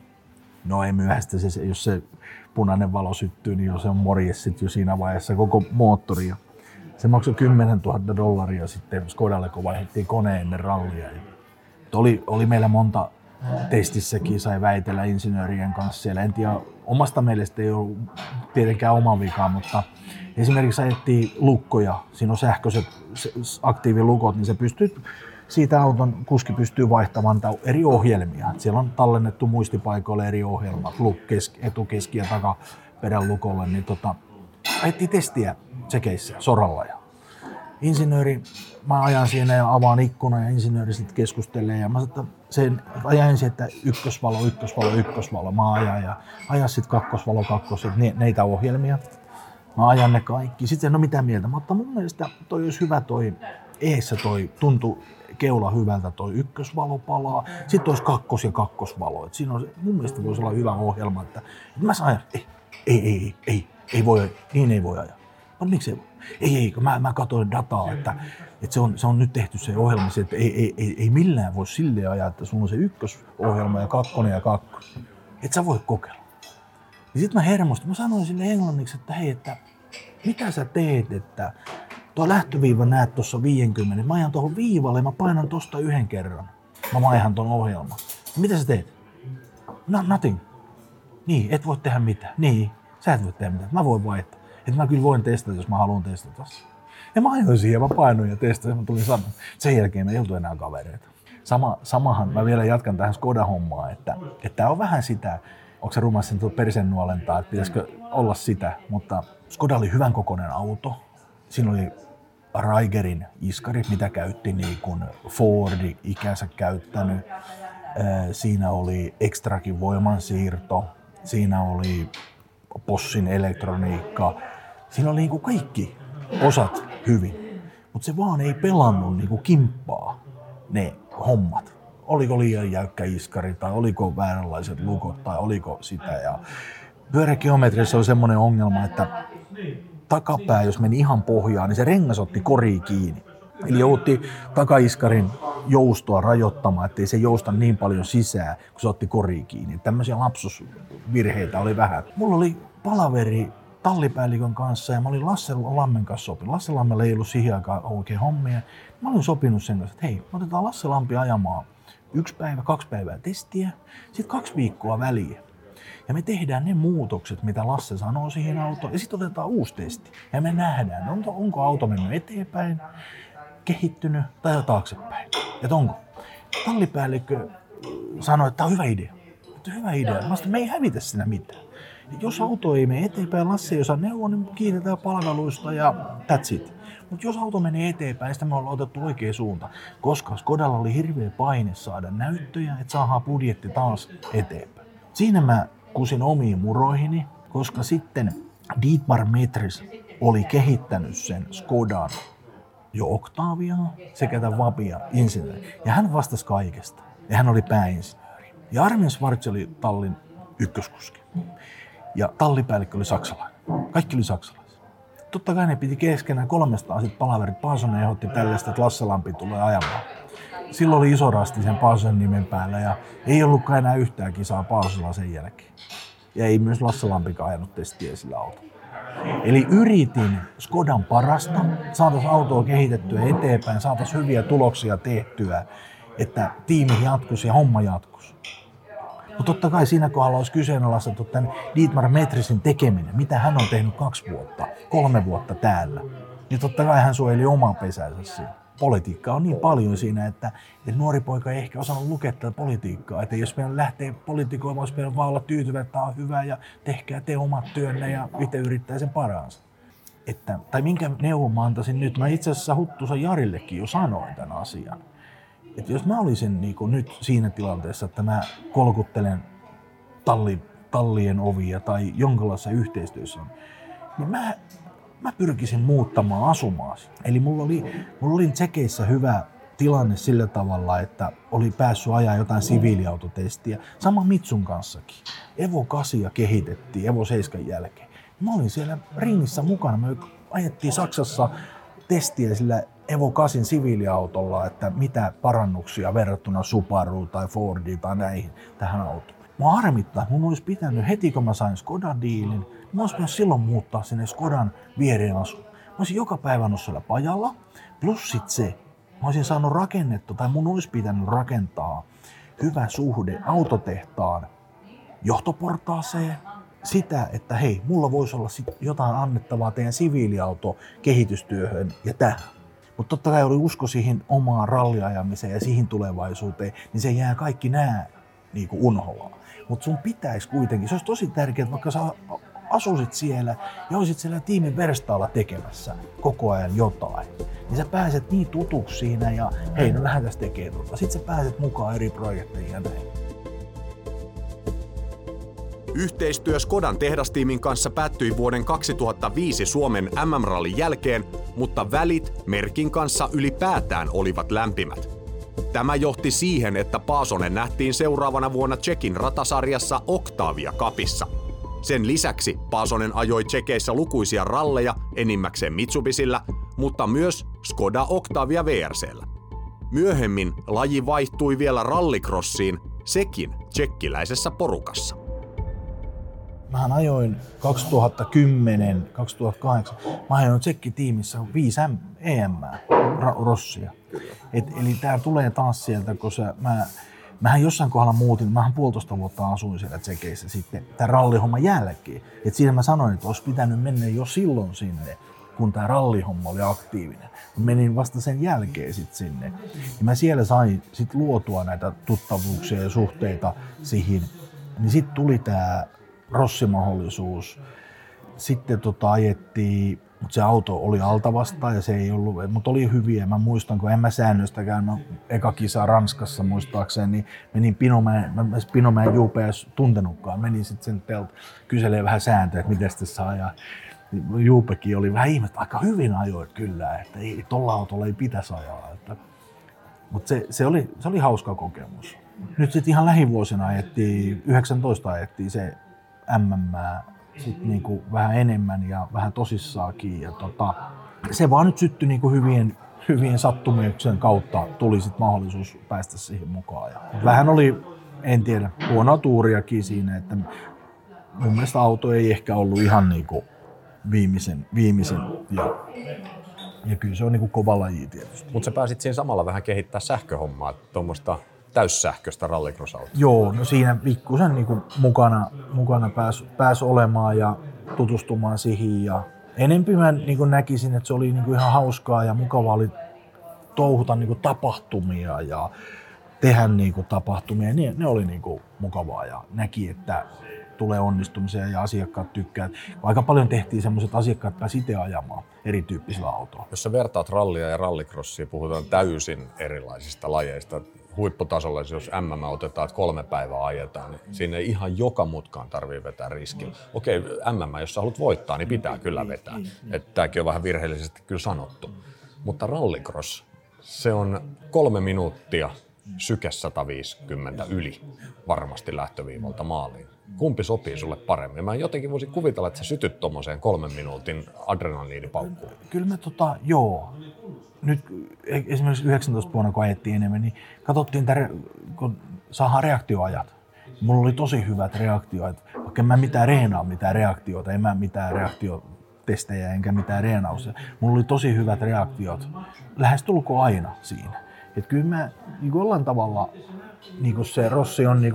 No ei myöhäistä, se, jos se punainen valo syttyy, niin jo se on morjes jo siinä vaiheessa koko moottori. Se maksoi 10 000 dollaria sitten Skodalle, kun vaihdettiin koneen ennen rallia. Oli, oli meillä monta testissäkin, sai väitellä insinöörien kanssa siellä. En tiedä, omasta mielestä ei ollut tietenkään oma vika, mutta esimerkiksi ajettiin lukkoja, siinä on sähköiset aktiivilukot, niin se pystyy siitä auton kuski pystyy vaihtamaan eri ohjelmia. Siellä on tallennettu muistipaikoille eri ohjelmat, etu, keski ja takaperän lukolle, niin tota, ajettiin testiä tsekeissä soralla. Ja insinööri, mä ajan siinä ja avaan ikkuna ja insinööri sitten keskustelee ja mä että sen ajan ensin, että ykkösvalo, ykkösvalo, ykkösvalo, mä ajan ja ajan sitten kakkosvalo, kakkos, ne, neitä ohjelmia. Mä ajan ne kaikki. Sitten no mitä mieltä, mutta mun mielestä toi olisi hyvä toi, eessä toi tuntuu keula hyvältä, toi ykkösvalo palaa, sitten olisi kakkos- ja kakkosvalo. Et siinä on, mun mielestä voisi olla hyvä ohjelma, että, että mä saan, ei, ei, ei, ei, ei voi, niin ei voi ajaa. No miksi ei, ei, kun mä, mä katsoin dataa, että, että se, on, se on nyt tehty se ohjelma, että ei, ei, ei, ei millään voi silleen ajaa, että sulla on se ykkösohjelma ja kakkonen ja kakkos. Et sä voi kokeilla. Ja sitten mä hermostin, mä sanoin sille englanniksi, että hei, että mitä sä teet, että tuo lähtöviiva näet tuossa 50, mä ajan tuohon viivalle ja mä painan tosta yhden kerran. Mä vaihan ton ohjelman. Mitä sä teet? No, nothing. Niin, et voi tehdä mitään. Niin, sä et voi tehdä mitään. Mä voin vaihtaa. Että mä kyllä voin testata, jos mä haluan testata. Ja mä ajoin siihen, mä painoin ja testasin, mä tulin sanoa. Sen jälkeen me ei oltu enää kavereita. Sama, samahan, mä vielä jatkan tähän Skoda-hommaan, että, että on vähän sitä, onko se rumassa tuo persen nuolentaa, että pitäisikö olla sitä, mutta Skoda oli hyvän kokoinen auto. Siinä oli Raigerin iskari, mitä käytti niin kuin Fordi ikänsä käyttänyt. Siinä oli Extrakin voimansiirto, siinä oli Possin elektroniikka. Siinä oli niin kuin kaikki osat hyvin, mutta se vaan ei pelannut niin kuin kimppaa ne hommat. Oliko liian jäykkä iskari tai oliko vääränlaiset lukot tai oliko sitä. Ja pyörägeometriassa oli semmoinen ongelma, että takapää, jos meni ihan pohjaan, niin se rengas otti kori kiinni. Eli joutui takaiskarin joustoa rajoittamaan, ettei se jousta niin paljon sisään, kun se otti kori kiinni. Tämmöisiä lapsusvirheitä oli vähän. Mulla oli palaveri tallipäällikön kanssa ja mä olin Lasse Lammen kanssa sopinut. Lasse Lammella ei ollut siihen aikaan oikein hommia. Mä olin sopinut sen kanssa, että hei, otetaan Lasse Lampi ajamaan yksi päivä, kaksi päivää testiä, sitten kaksi viikkoa väliä. Ja me tehdään ne muutokset, mitä Lasse sanoo siihen autoon, ja sitten otetaan uusi testi. Ja me nähdään, onko, onko auto mennyt eteenpäin, kehittynyt tai taaksepäin. Että onko. Tallipäällikkö sanoi, että tämä on hyvä idea. Että hyvä idea. Mä sanoin, me ei hävitä siinä mitään. Jos auto ei mene eteenpäin, Lassi ei osaa neuvoa, niin kiitetään palveluista ja that's it. Mutta jos auto menee eteenpäin, sitä me ollaan otettu oikea suunta, koska Skodalla oli hirveä paine saada näyttöjä, että saadaan budjetti taas eteenpäin. Siinä mä kusin omiin muroihini, koska sitten Dietmar Metris oli kehittänyt sen Skodan jo Octavia sekä tämän Vapia insinööri. Ja hän vastasi kaikesta. Ja hän oli pääinsinööri. Ja Armin Schwarz oli tallin ykköskuski. Ja tallipäällikkö oli saksalainen. Kaikki oli saksalaisia. Totta kai ne piti keskenään kolmestaan sitten palaverit. Paasonen ehdotti tällaista, että Lasse Lampi tulee ajamaan. Silloin oli iso rasti sen Paasosen nimen päällä ja ei ollutkaan enää yhtään kisaa Paasosella sen jälkeen. Ja ei myös Lasse Lampikaan ajanut testiä sillä autolla. Eli yritin Skodan parasta, saataisiin autoa kehitettyä eteenpäin, saataisiin hyviä tuloksia tehtyä, että tiimi jatkuisi ja homma jatkuisi. Mutta totta kai siinä kohdalla olisi kyseenalaistettu tämän Dietmar Metrisin tekeminen, mitä hän on tehnyt kaksi vuotta, kolme vuotta täällä. Niin totta kai hän suojeli omaa pesänsä siinä. Politiikka on niin paljon siinä, että, että nuori poika ei ehkä osannut lukea tätä politiikkaa. Että jos meidän lähtee politikoimaan, olisi meidän vaan olla tyytyväinen, että tämä on hyvä ja tehkää te omat työnne ja itse yrittää sen paransa. Että, tai minkä neuvon mä antaisin nyt? Mä itse asiassa Huttusa Jarillekin jo sanoin tämän asian että jos mä olisin niin kuin nyt siinä tilanteessa, että mä kolkuttelen talli, tallien ovia tai jonkinlaisessa yhteistyössä, niin mä, mä pyrkisin muuttamaan asumaan. Eli mulla oli, mulla oli Tsekeissä hyvä tilanne sillä tavalla, että oli päässyt ajaa jotain siviiliautotestiä. Sama Mitsun kanssakin. Evo 8 kehitettiin Evo 7 jälkeen. Mä olin siellä ringissä mukana. Me ajettiin Saksassa testiä sillä Evo 8 siviiliautolla, että mitä parannuksia verrattuna Subaruun tai Fordiin tai näihin tähän autoon. Mä harmittaa, mun olisi pitänyt heti kun mä sain Skoda-diilin, mä olisi myös silloin muuttaa sinne Skodan viereen asuun. Mä olisin joka päivä ollut siellä pajalla, plus sit se, mä olisin saanut rakennettu, tai mun olisi pitänyt rakentaa hyvä suhde autotehtaan johtoportaaseen, sitä, että hei, mulla voisi olla sit jotain annettavaa teidän siviiliauto kehitystyöhön ja tähän. Mutta totta kai oli usko siihen omaan ralliajamiseen ja siihen tulevaisuuteen, niin se jää kaikki nämä niin unholaan. Mutta sun pitäisi kuitenkin, se olisi tosi tärkeää, vaikka sä asuisit siellä ja olisit siellä tiimin verstaalla tekemässä koko ajan jotain, niin sä pääset niin tutuksi siinä ja hei, no lähdetään tekemään tota. Sitten sä pääset mukaan eri projekteihin ja näin. Yhteistyö Skodan tehdastiimin kanssa päättyi vuoden 2005 Suomen MM-rallin jälkeen, mutta välit merkin kanssa ylipäätään olivat lämpimät. Tämä johti siihen, että Paasonen nähtiin seuraavana vuonna Tsekin ratasarjassa Octavia Kapissa. Sen lisäksi Paasonen ajoi Tsekeissä lukuisia ralleja enimmäkseen Mitsubisillä, mutta myös Skoda Octavia VRCllä. Myöhemmin laji vaihtui vielä rallikrossiin, sekin tsekkiläisessä porukassa. Mä ajoin 2010, 2008, mä ajoin tsekkitiimissä 5 EM Rossia. Et, eli tää tulee taas sieltä, kun se, mä, mähän jossain kohdalla muutin, mähän puolitoista vuotta asuin siellä tsekeissä sitten tämän rallihomman jälkeen. Et siinä mä sanoin, että olisi pitänyt mennä jo silloin sinne, kun tämä rallihomma oli aktiivinen. Mä menin vasta sen jälkeen sitten sinne. Ja mä siellä sain sit luotua näitä tuttavuuksia ja suhteita siihen. Niin sitten tuli tämä rossimahdollisuus. Sitten tota ajettiin, mutta se auto oli alta vastaan ja se ei ollut, mutta oli hyviä. Mä muistan, kun en mä säännöstäkään, mä eka kisa Ranskassa muistaakseni, niin menin Pinomäen, mä Pinomäen UPS tuntenutkaan, menin sitten sen teltä kyselee vähän sääntöjä, että miten sitä saa. Ja Juupekin oli vähän ihmettä, aika hyvin ajoit kyllä, että ei, tuolla autolla ei pitäisi ajaa. Että, mutta se, se, oli, se oli hauska kokemus. Nyt sitten ihan lähivuosina ajettiin, 19 ajettiin se MM sit niinku vähän enemmän ja vähän tosissaakin. Ja tota, se vaan nyt syttyi niinku hyvien, hyvien sattumuksen kautta tuli sit mahdollisuus päästä siihen mukaan. Ja vähän oli, en tiedä, huonoa tuuriakin siinä, että mun mielestä auto ei ehkä ollut ihan niinku viimeisen, viimeisen ja, ja kyllä se on niinku kova laji tietysti. Mutta sä pääsit siinä samalla vähän kehittää sähköhommaa, tuommoista täyssähköistä rallycross Joo, no siinä pikkusen niin mukana, mukana pääsi pääs olemaan ja tutustumaan siihen. Ja enempi mä niin näkisin, että se oli niin ihan hauskaa ja mukavaa oli touhuta niin tapahtumia ja tehdä niin tapahtumia. Ne, ne oli niin mukavaa ja näki, että tulee onnistumisia ja asiakkaat tykkää. Aika paljon tehtiin semmoiset asiakkaat pääsi itse ajamaan erityyppisillä autoilla. Jos sä vertaat rallia ja rallycrossia, puhutaan täysin erilaisista lajeista huipputasolla, jos MM otetaan, että kolme päivää ajetaan, niin siinä ei ihan joka mutkaan tarvii vetää riskillä. Okei, MM, jos sä haluat voittaa, niin pitää kyllä vetää. Että tämäkin on vähän virheellisesti kyllä sanottu. Mutta rallycross, se on kolme minuuttia syke 150 yli varmasti lähtöviivalta maaliin. Kumpi sopii sulle paremmin? Mä jotenkin voisin kuvitella, että sä sytyt tuommoiseen kolmen minuutin adrenaliinipaukkuun. Kyllä mä tota, joo nyt esimerkiksi 19 vuonna, kun ajettiin enemmän, niin katsottiin, että kun saadaan reaktioajat. Mulla oli tosi hyvät reaktioajat, vaikka en mä mitään reenaa mitään reaktioita, en mä mitään reaktiotestejä enkä mitään reenausta. Mulla oli tosi hyvät reaktiot, lähes tulko aina siinä. Et kyllä mä niin jollain tavalla, niin se Rossi on, niin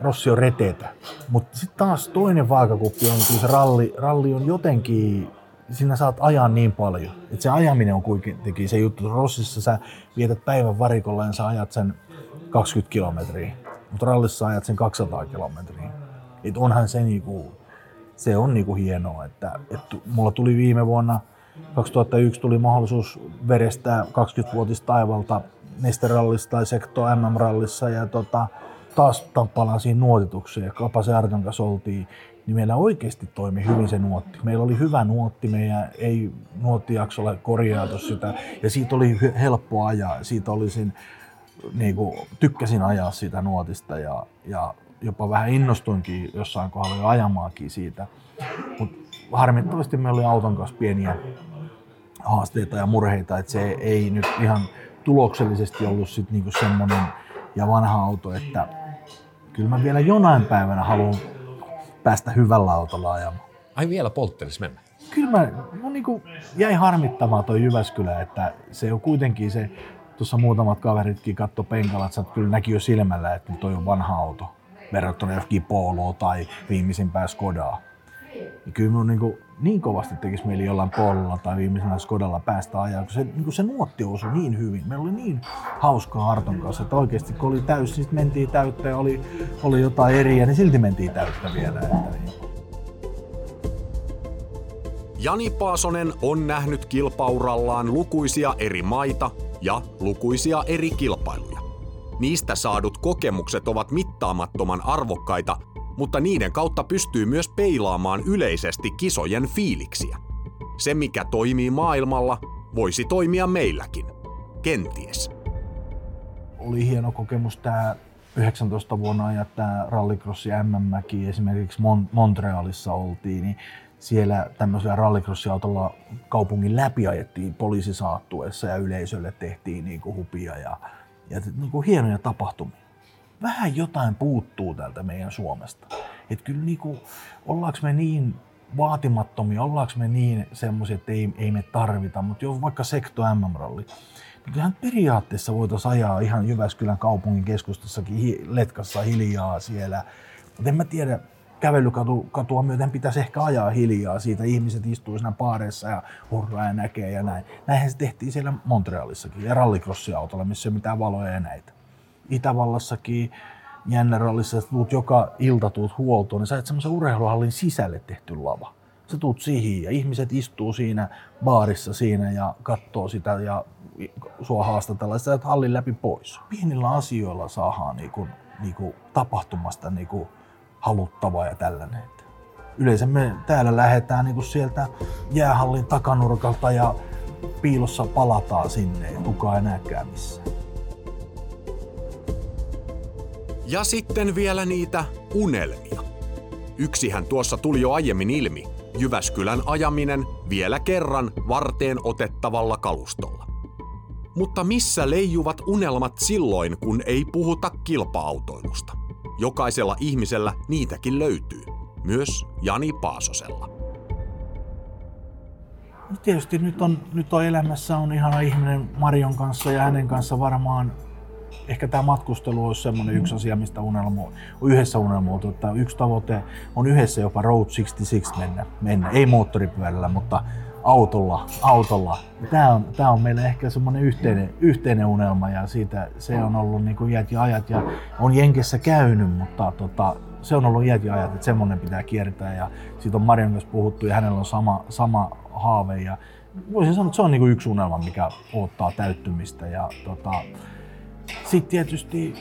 Rossi on retetä. Mutta sitten taas toinen vaakakuppi on, kun se ralli, ralli on jotenkin sinä saat ajaa niin paljon. Että se ajaminen on kuitenkin se juttu. Rossissa sä vietät päivän varikolla ja sä ajat sen 20 kilometriä. Mutta rallissa ajat sen 200 kilometriä. Et onhan se niinku, se on niinku hienoa, että, että mulla tuli viime vuonna 2001 tuli mahdollisuus verestää 20-vuotista taivalta nesterallissa tai sekto MM-rallissa ja tota, taas palaan siihen nuotitukseen ja Kapasen Arton kanssa oltiin niin meillä oikeasti toimi hyvin se nuotti. Meillä oli hyvä nuotti, meidän ei nuottijaksolla korjaatu sitä ja siitä oli helppo ajaa. Siitä olisin, niin kuin, tykkäsin ajaa siitä nuotista ja, ja jopa vähän innostuinkin jossain kohdalla jo ajamaakin siitä. Mutta harmittavasti meillä oli auton kanssa pieniä haasteita ja murheita, että se ei nyt ihan tuloksellisesti ollut sit niinku semmoinen ja vanha auto, että kyllä mä vielä jonain päivänä haluan päästä hyvällä autolla ajamaan. Ai vielä polttelis mennä? Kyllä mä, no niin kuin jäi harmittamaan toi Jyväskylä, että se on kuitenkin se, tuossa muutamat kaveritkin katto penkalla, että kyllä näki jo silmällä, että toi on vanha auto verrattuna johonkin Poloa tai viimeisimpään Skodaa. Ja kyllä mun niin, kuin, niin kovasti tekisi mieli jollain Pololla tai viimeisenä Skodalla päästä ajaa, kun se, niin kuin se nuotti osui niin hyvin. Meillä oli niin hauskaa Harton kanssa, että oikeasti kun oli täys, niin mentiin täyttä ja oli, oli jotain eriä, niin silti mentiin täyttä vielä. Että niin. Jani Paasonen on nähnyt kilpaurallaan lukuisia eri maita ja lukuisia eri kilpailuja. Niistä saadut kokemukset ovat mittaamattoman arvokkaita mutta niiden kautta pystyy myös peilaamaan yleisesti kisojen fiiliksiä. Se, mikä toimii maailmalla, voisi toimia meilläkin. Kenties. Oli hieno kokemus tämä 19 vuonna ajat tämä rallycross ja MM-mäki esimerkiksi Mon- Montrealissa oltiin, niin siellä tämmöisellä rallycrossiautolla kaupungin läpi ajettiin poliisisaattuessa ja yleisölle tehtiin niin kuin hupia ja, ja niin kuin hienoja tapahtumia. Vähän jotain puuttuu täältä meidän Suomesta. Että kyllä niin kuin, ollaanko me niin vaatimattomia, ollaanko me niin semmoisia, että ei, ei me tarvita, mutta jo vaikka Sekto MM-ralli, niin kyllähän periaatteessa voitaisiin ajaa ihan Jyväskylän kaupungin keskustassakin letkassa hiljaa siellä. Mutta en mä tiedä, kävelykatua myöten pitäisi ehkä ajaa hiljaa siitä. Ihmiset istuu siinä paareissa ja hurraa ja näkee ja näin. Näinhän se tehtiin siellä Montrealissakin ja rallycrossiautolla, missä ei ole mitään valoja ja näitä. Itävallassakin jännärallissa, että tuut joka ilta tuut huoltoon, niin sä et semmoisen urheiluhallin sisälle tehty lava. Sä tuut siihen ja ihmiset istuu siinä baarissa siinä ja katsoo sitä ja sua haastatellaan, sä et hallin läpi pois. Pienillä asioilla saadaan niinku, niinku tapahtumasta niinku haluttavaa ja tällainen. Yleensä me täällä lähdetään niinku sieltä jäähallin takanurkalta ja piilossa palataan sinne, ei kukaan ei näkään missään. Ja sitten vielä niitä unelmia. Yksihän tuossa tuli jo aiemmin ilmi, Jyväskylän ajaminen vielä kerran varteen otettavalla kalustolla. Mutta missä leijuvat unelmat silloin, kun ei puhuta kilpa-autoilusta? Jokaisella ihmisellä niitäkin löytyy, myös Jani Paasosella. No tietysti nyt on, nyt on elämässä on ihana ihminen Marion kanssa ja hänen kanssa varmaan ehkä tämä matkustelu olisi semmoinen yksi asia, mistä unelmo, yhdessä unelmoitu. Että yksi tavoite on yhdessä jopa Road 66 mennä, mennä. ei moottoripyörällä, mutta autolla. autolla. Tämä on, tämä on meille ehkä semmoinen yhteinen, yhteinen unelma ja siitä se on ollut niin kuin iät ja ajat ja on Jenkessä käynyt, mutta tota, se on ollut iät ja ajat, että semmoinen pitää kiertää ja siitä on Marian myös puhuttu ja hänellä on sama, sama haave ja voisin sanoa, että se on niin kuin yksi unelma, mikä odottaa täyttymistä ja tota, sitten tietysti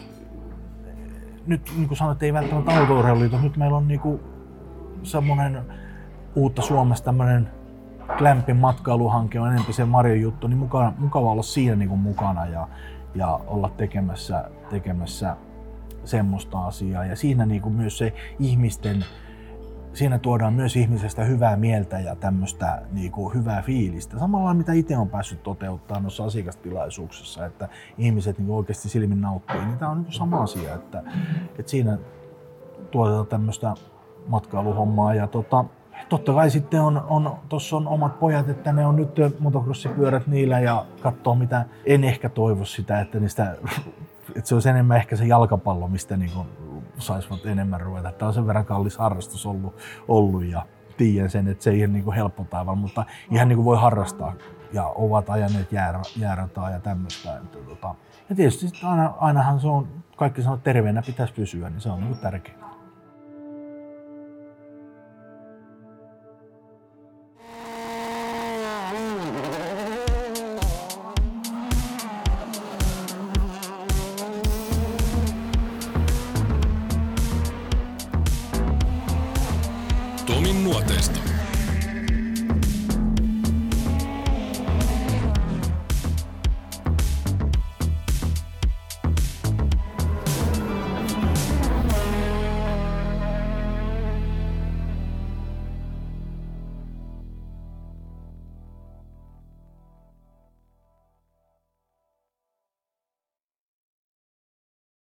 nyt niin kuin sanoit, ei välttämättä autourheiluliitto, nyt meillä on niin kuin semmoinen uutta Suomessa tämmöinen Klämpin matkailuhanke on enemmän se Marion juttu, niin mukava, mukava olla siinä niin kuin mukana ja, ja olla tekemässä, tekemässä semmoista asiaa. Ja siinä niin kuin myös se ihmisten, siinä tuodaan myös ihmisestä hyvää mieltä ja tämmöistä niin kuin hyvää fiilistä. Samalla mitä itse on päässyt toteuttaa noissa asiakastilaisuuksissa, että ihmiset niin kuin oikeasti silmin nauttii, niin tämä on niin sama asia, että, että siinä tuotetaan tämmöistä matkailuhommaa ja tota, totta kai sitten on, on tuossa on omat pojat, että ne on nyt motocrossipyörät niillä ja katsoo mitä, en ehkä toivo sitä, että niistä, että se olisi enemmän ehkä se jalkapallo, mistä niin saisivat enemmän ruveta. Tämä on sen verran kallis harrastus ollut, ollut ja tiedän sen, että se ei ole niin helppo taival, mutta ihan niin kuin voi harrastaa ja ovat ajaneet jäärä, jäärataa ja tämmöistä. Että, tota. Ja tietysti aina, ainahan se on, kaikki sanoo, että terveenä pitäisi pysyä, niin se on niin tärkeää.